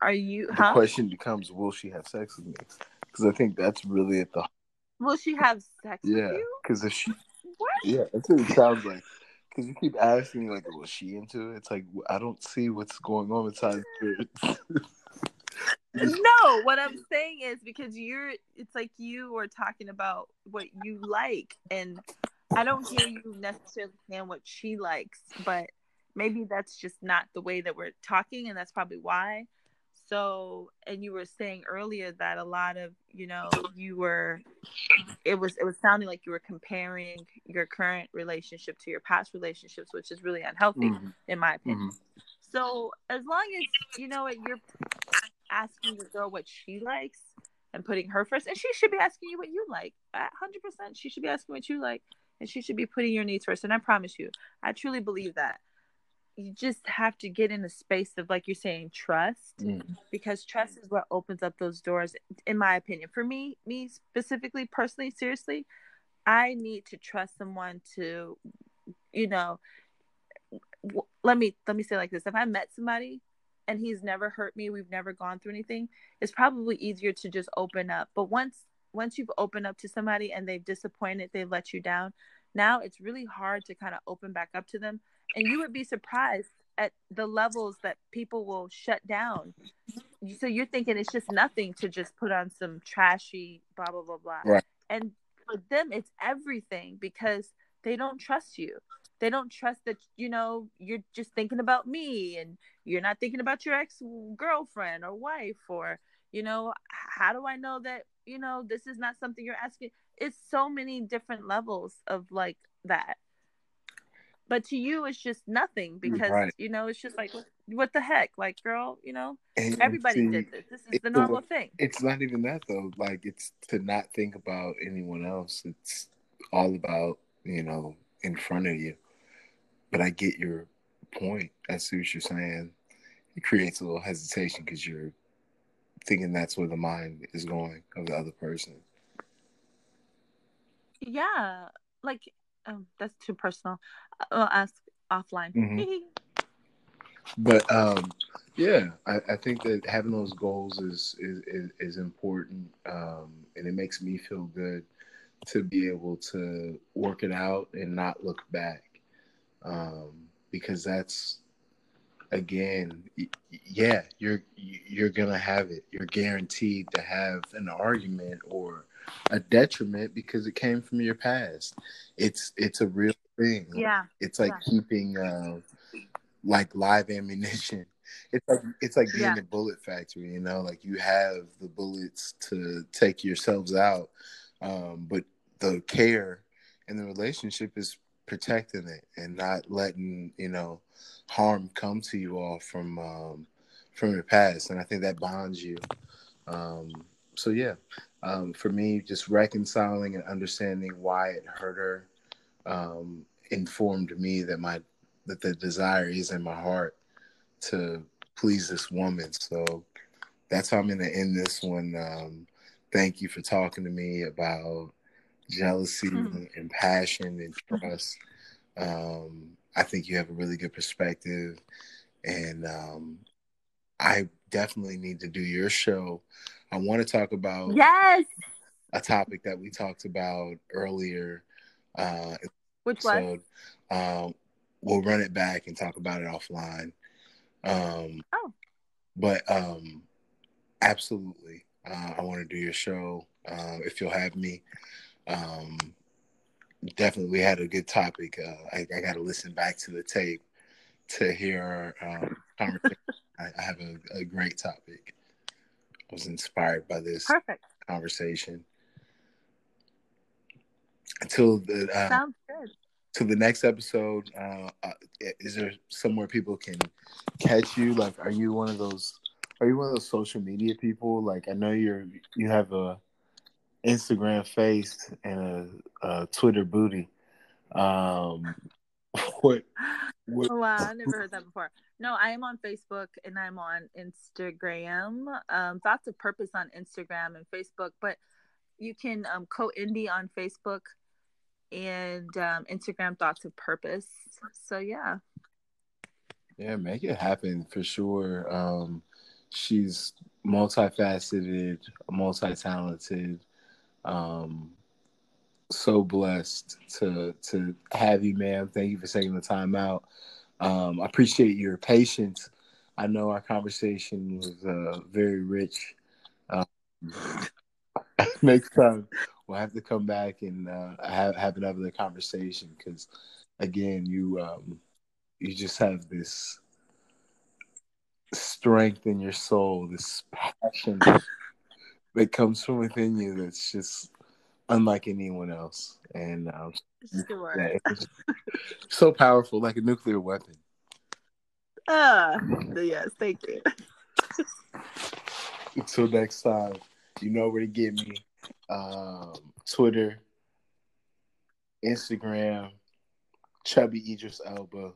Are you? The huh? question becomes: Will she have sex with me? Because I think that's really at the. Will she have sex yeah, with you? Because if she? Yeah, that's what it sounds like. Because you keep asking, like, was she into it? It's like I don't see what's going on inside. no, what I'm saying is because you're. It's like you are talking about what you like, and I don't hear you necessarily saying what she likes, but maybe that's just not the way that we're talking, and that's probably why. So, and you were saying earlier that a lot of, you know, you were, it was, it was sounding like you were comparing your current relationship to your past relationships, which is really unhealthy, mm-hmm. in my opinion. Mm-hmm. So, as long as, you know, what you're asking the girl what she likes and putting her first, and she should be asking you what you like. 100%. She should be asking what you like, and she should be putting your needs first. And I promise you, I truly believe that you just have to get in a space of like you're saying trust mm. because trust is what opens up those doors in my opinion. For me me specifically personally seriously i need to trust someone to you know w- let me let me say like this. If i met somebody and he's never hurt me we've never gone through anything it's probably easier to just open up. But once once you've opened up to somebody and they've disappointed they've let you down now it's really hard to kind of open back up to them and you would be surprised at the levels that people will shut down. So you're thinking it's just nothing to just put on some trashy blah blah blah blah. Right. And for them it's everything because they don't trust you. They don't trust that you know you're just thinking about me and you're not thinking about your ex girlfriend or wife or you know how do I know that you know this is not something you're asking? It's so many different levels of like that but to you it's just nothing because right. you know it's just like what, what, the heck? Like girl you know and everybody see, did this. This is the normal thing. it's not even that though. Like it's to not think about anyone else. It's all about you know in front of you. But i get your point. I see what you're saying. It creates a little hesitation because you're thinking that's where the mind is going of the other person. Yeah. Like oh, that's too personal. I'll ask offline. Mm-hmm. but um, yeah, I, I, think that having those goals is is is, is important, um, and it makes me feel good to be able to work it out and not look back, um, because that's again, yeah, you're you're gonna have it. You're guaranteed to have an argument or a detriment because it came from your past. It's it's a real thing. Yeah. It's like yeah. keeping uh, like live ammunition. It's like it's like being yeah. a bullet factory, you know, like you have the bullets to take yourselves out. Um, but the care and the relationship is protecting it and not letting, you know, harm come to you all from um, from your past. And I think that bonds you. Um, so yeah, um, for me, just reconciling and understanding why it hurt her um, informed me that my that the desire is in my heart to please this woman. So that's how I'm going to end this one. Um, thank you for talking to me about jealousy mm-hmm. and passion and trust. Um, I think you have a really good perspective, and um, I definitely need to do your show. I want to talk about yes a topic that we talked about earlier. Uh, Which episode. was? Um, we'll run it back and talk about it offline. Um, oh, but um, absolutely, uh, I want to do your show uh, if you'll have me. Um, definitely, we had a good topic. Uh, I, I got to listen back to the tape to hear our um, conversation. I, I, have a, a, great topic. Was inspired by this Perfect. conversation. Until the uh, sounds good. To the next episode, uh, uh, is there somewhere people can catch you? Like, are you one of those? Are you one of those social media people? Like, I know you're you have a Instagram face and a, a Twitter booty. Um, what, what? Oh, wow, I never heard that before. No, I am on Facebook and I'm on Instagram. Um, Thoughts of Purpose on Instagram and Facebook, but you can um, co indie on Facebook and um, Instagram Thoughts of Purpose. So yeah. Yeah, make it happen for sure. Um, she's multifaceted, multi-talented. Um, so blessed to to have you, ma'am. Thank you for taking the time out. Um, I appreciate your patience. I know our conversation was uh, very rich. Um, next time we'll have to come back and uh, have have another conversation because, again, you um, you just have this strength in your soul, this passion that comes from within you. That's just unlike anyone else, and um, yeah, so powerful, like a nuclear weapon. Ah, uh, yes, thank you. Until next time, you know where to get me. Um, Twitter, Instagram, Chubby Idris Elba.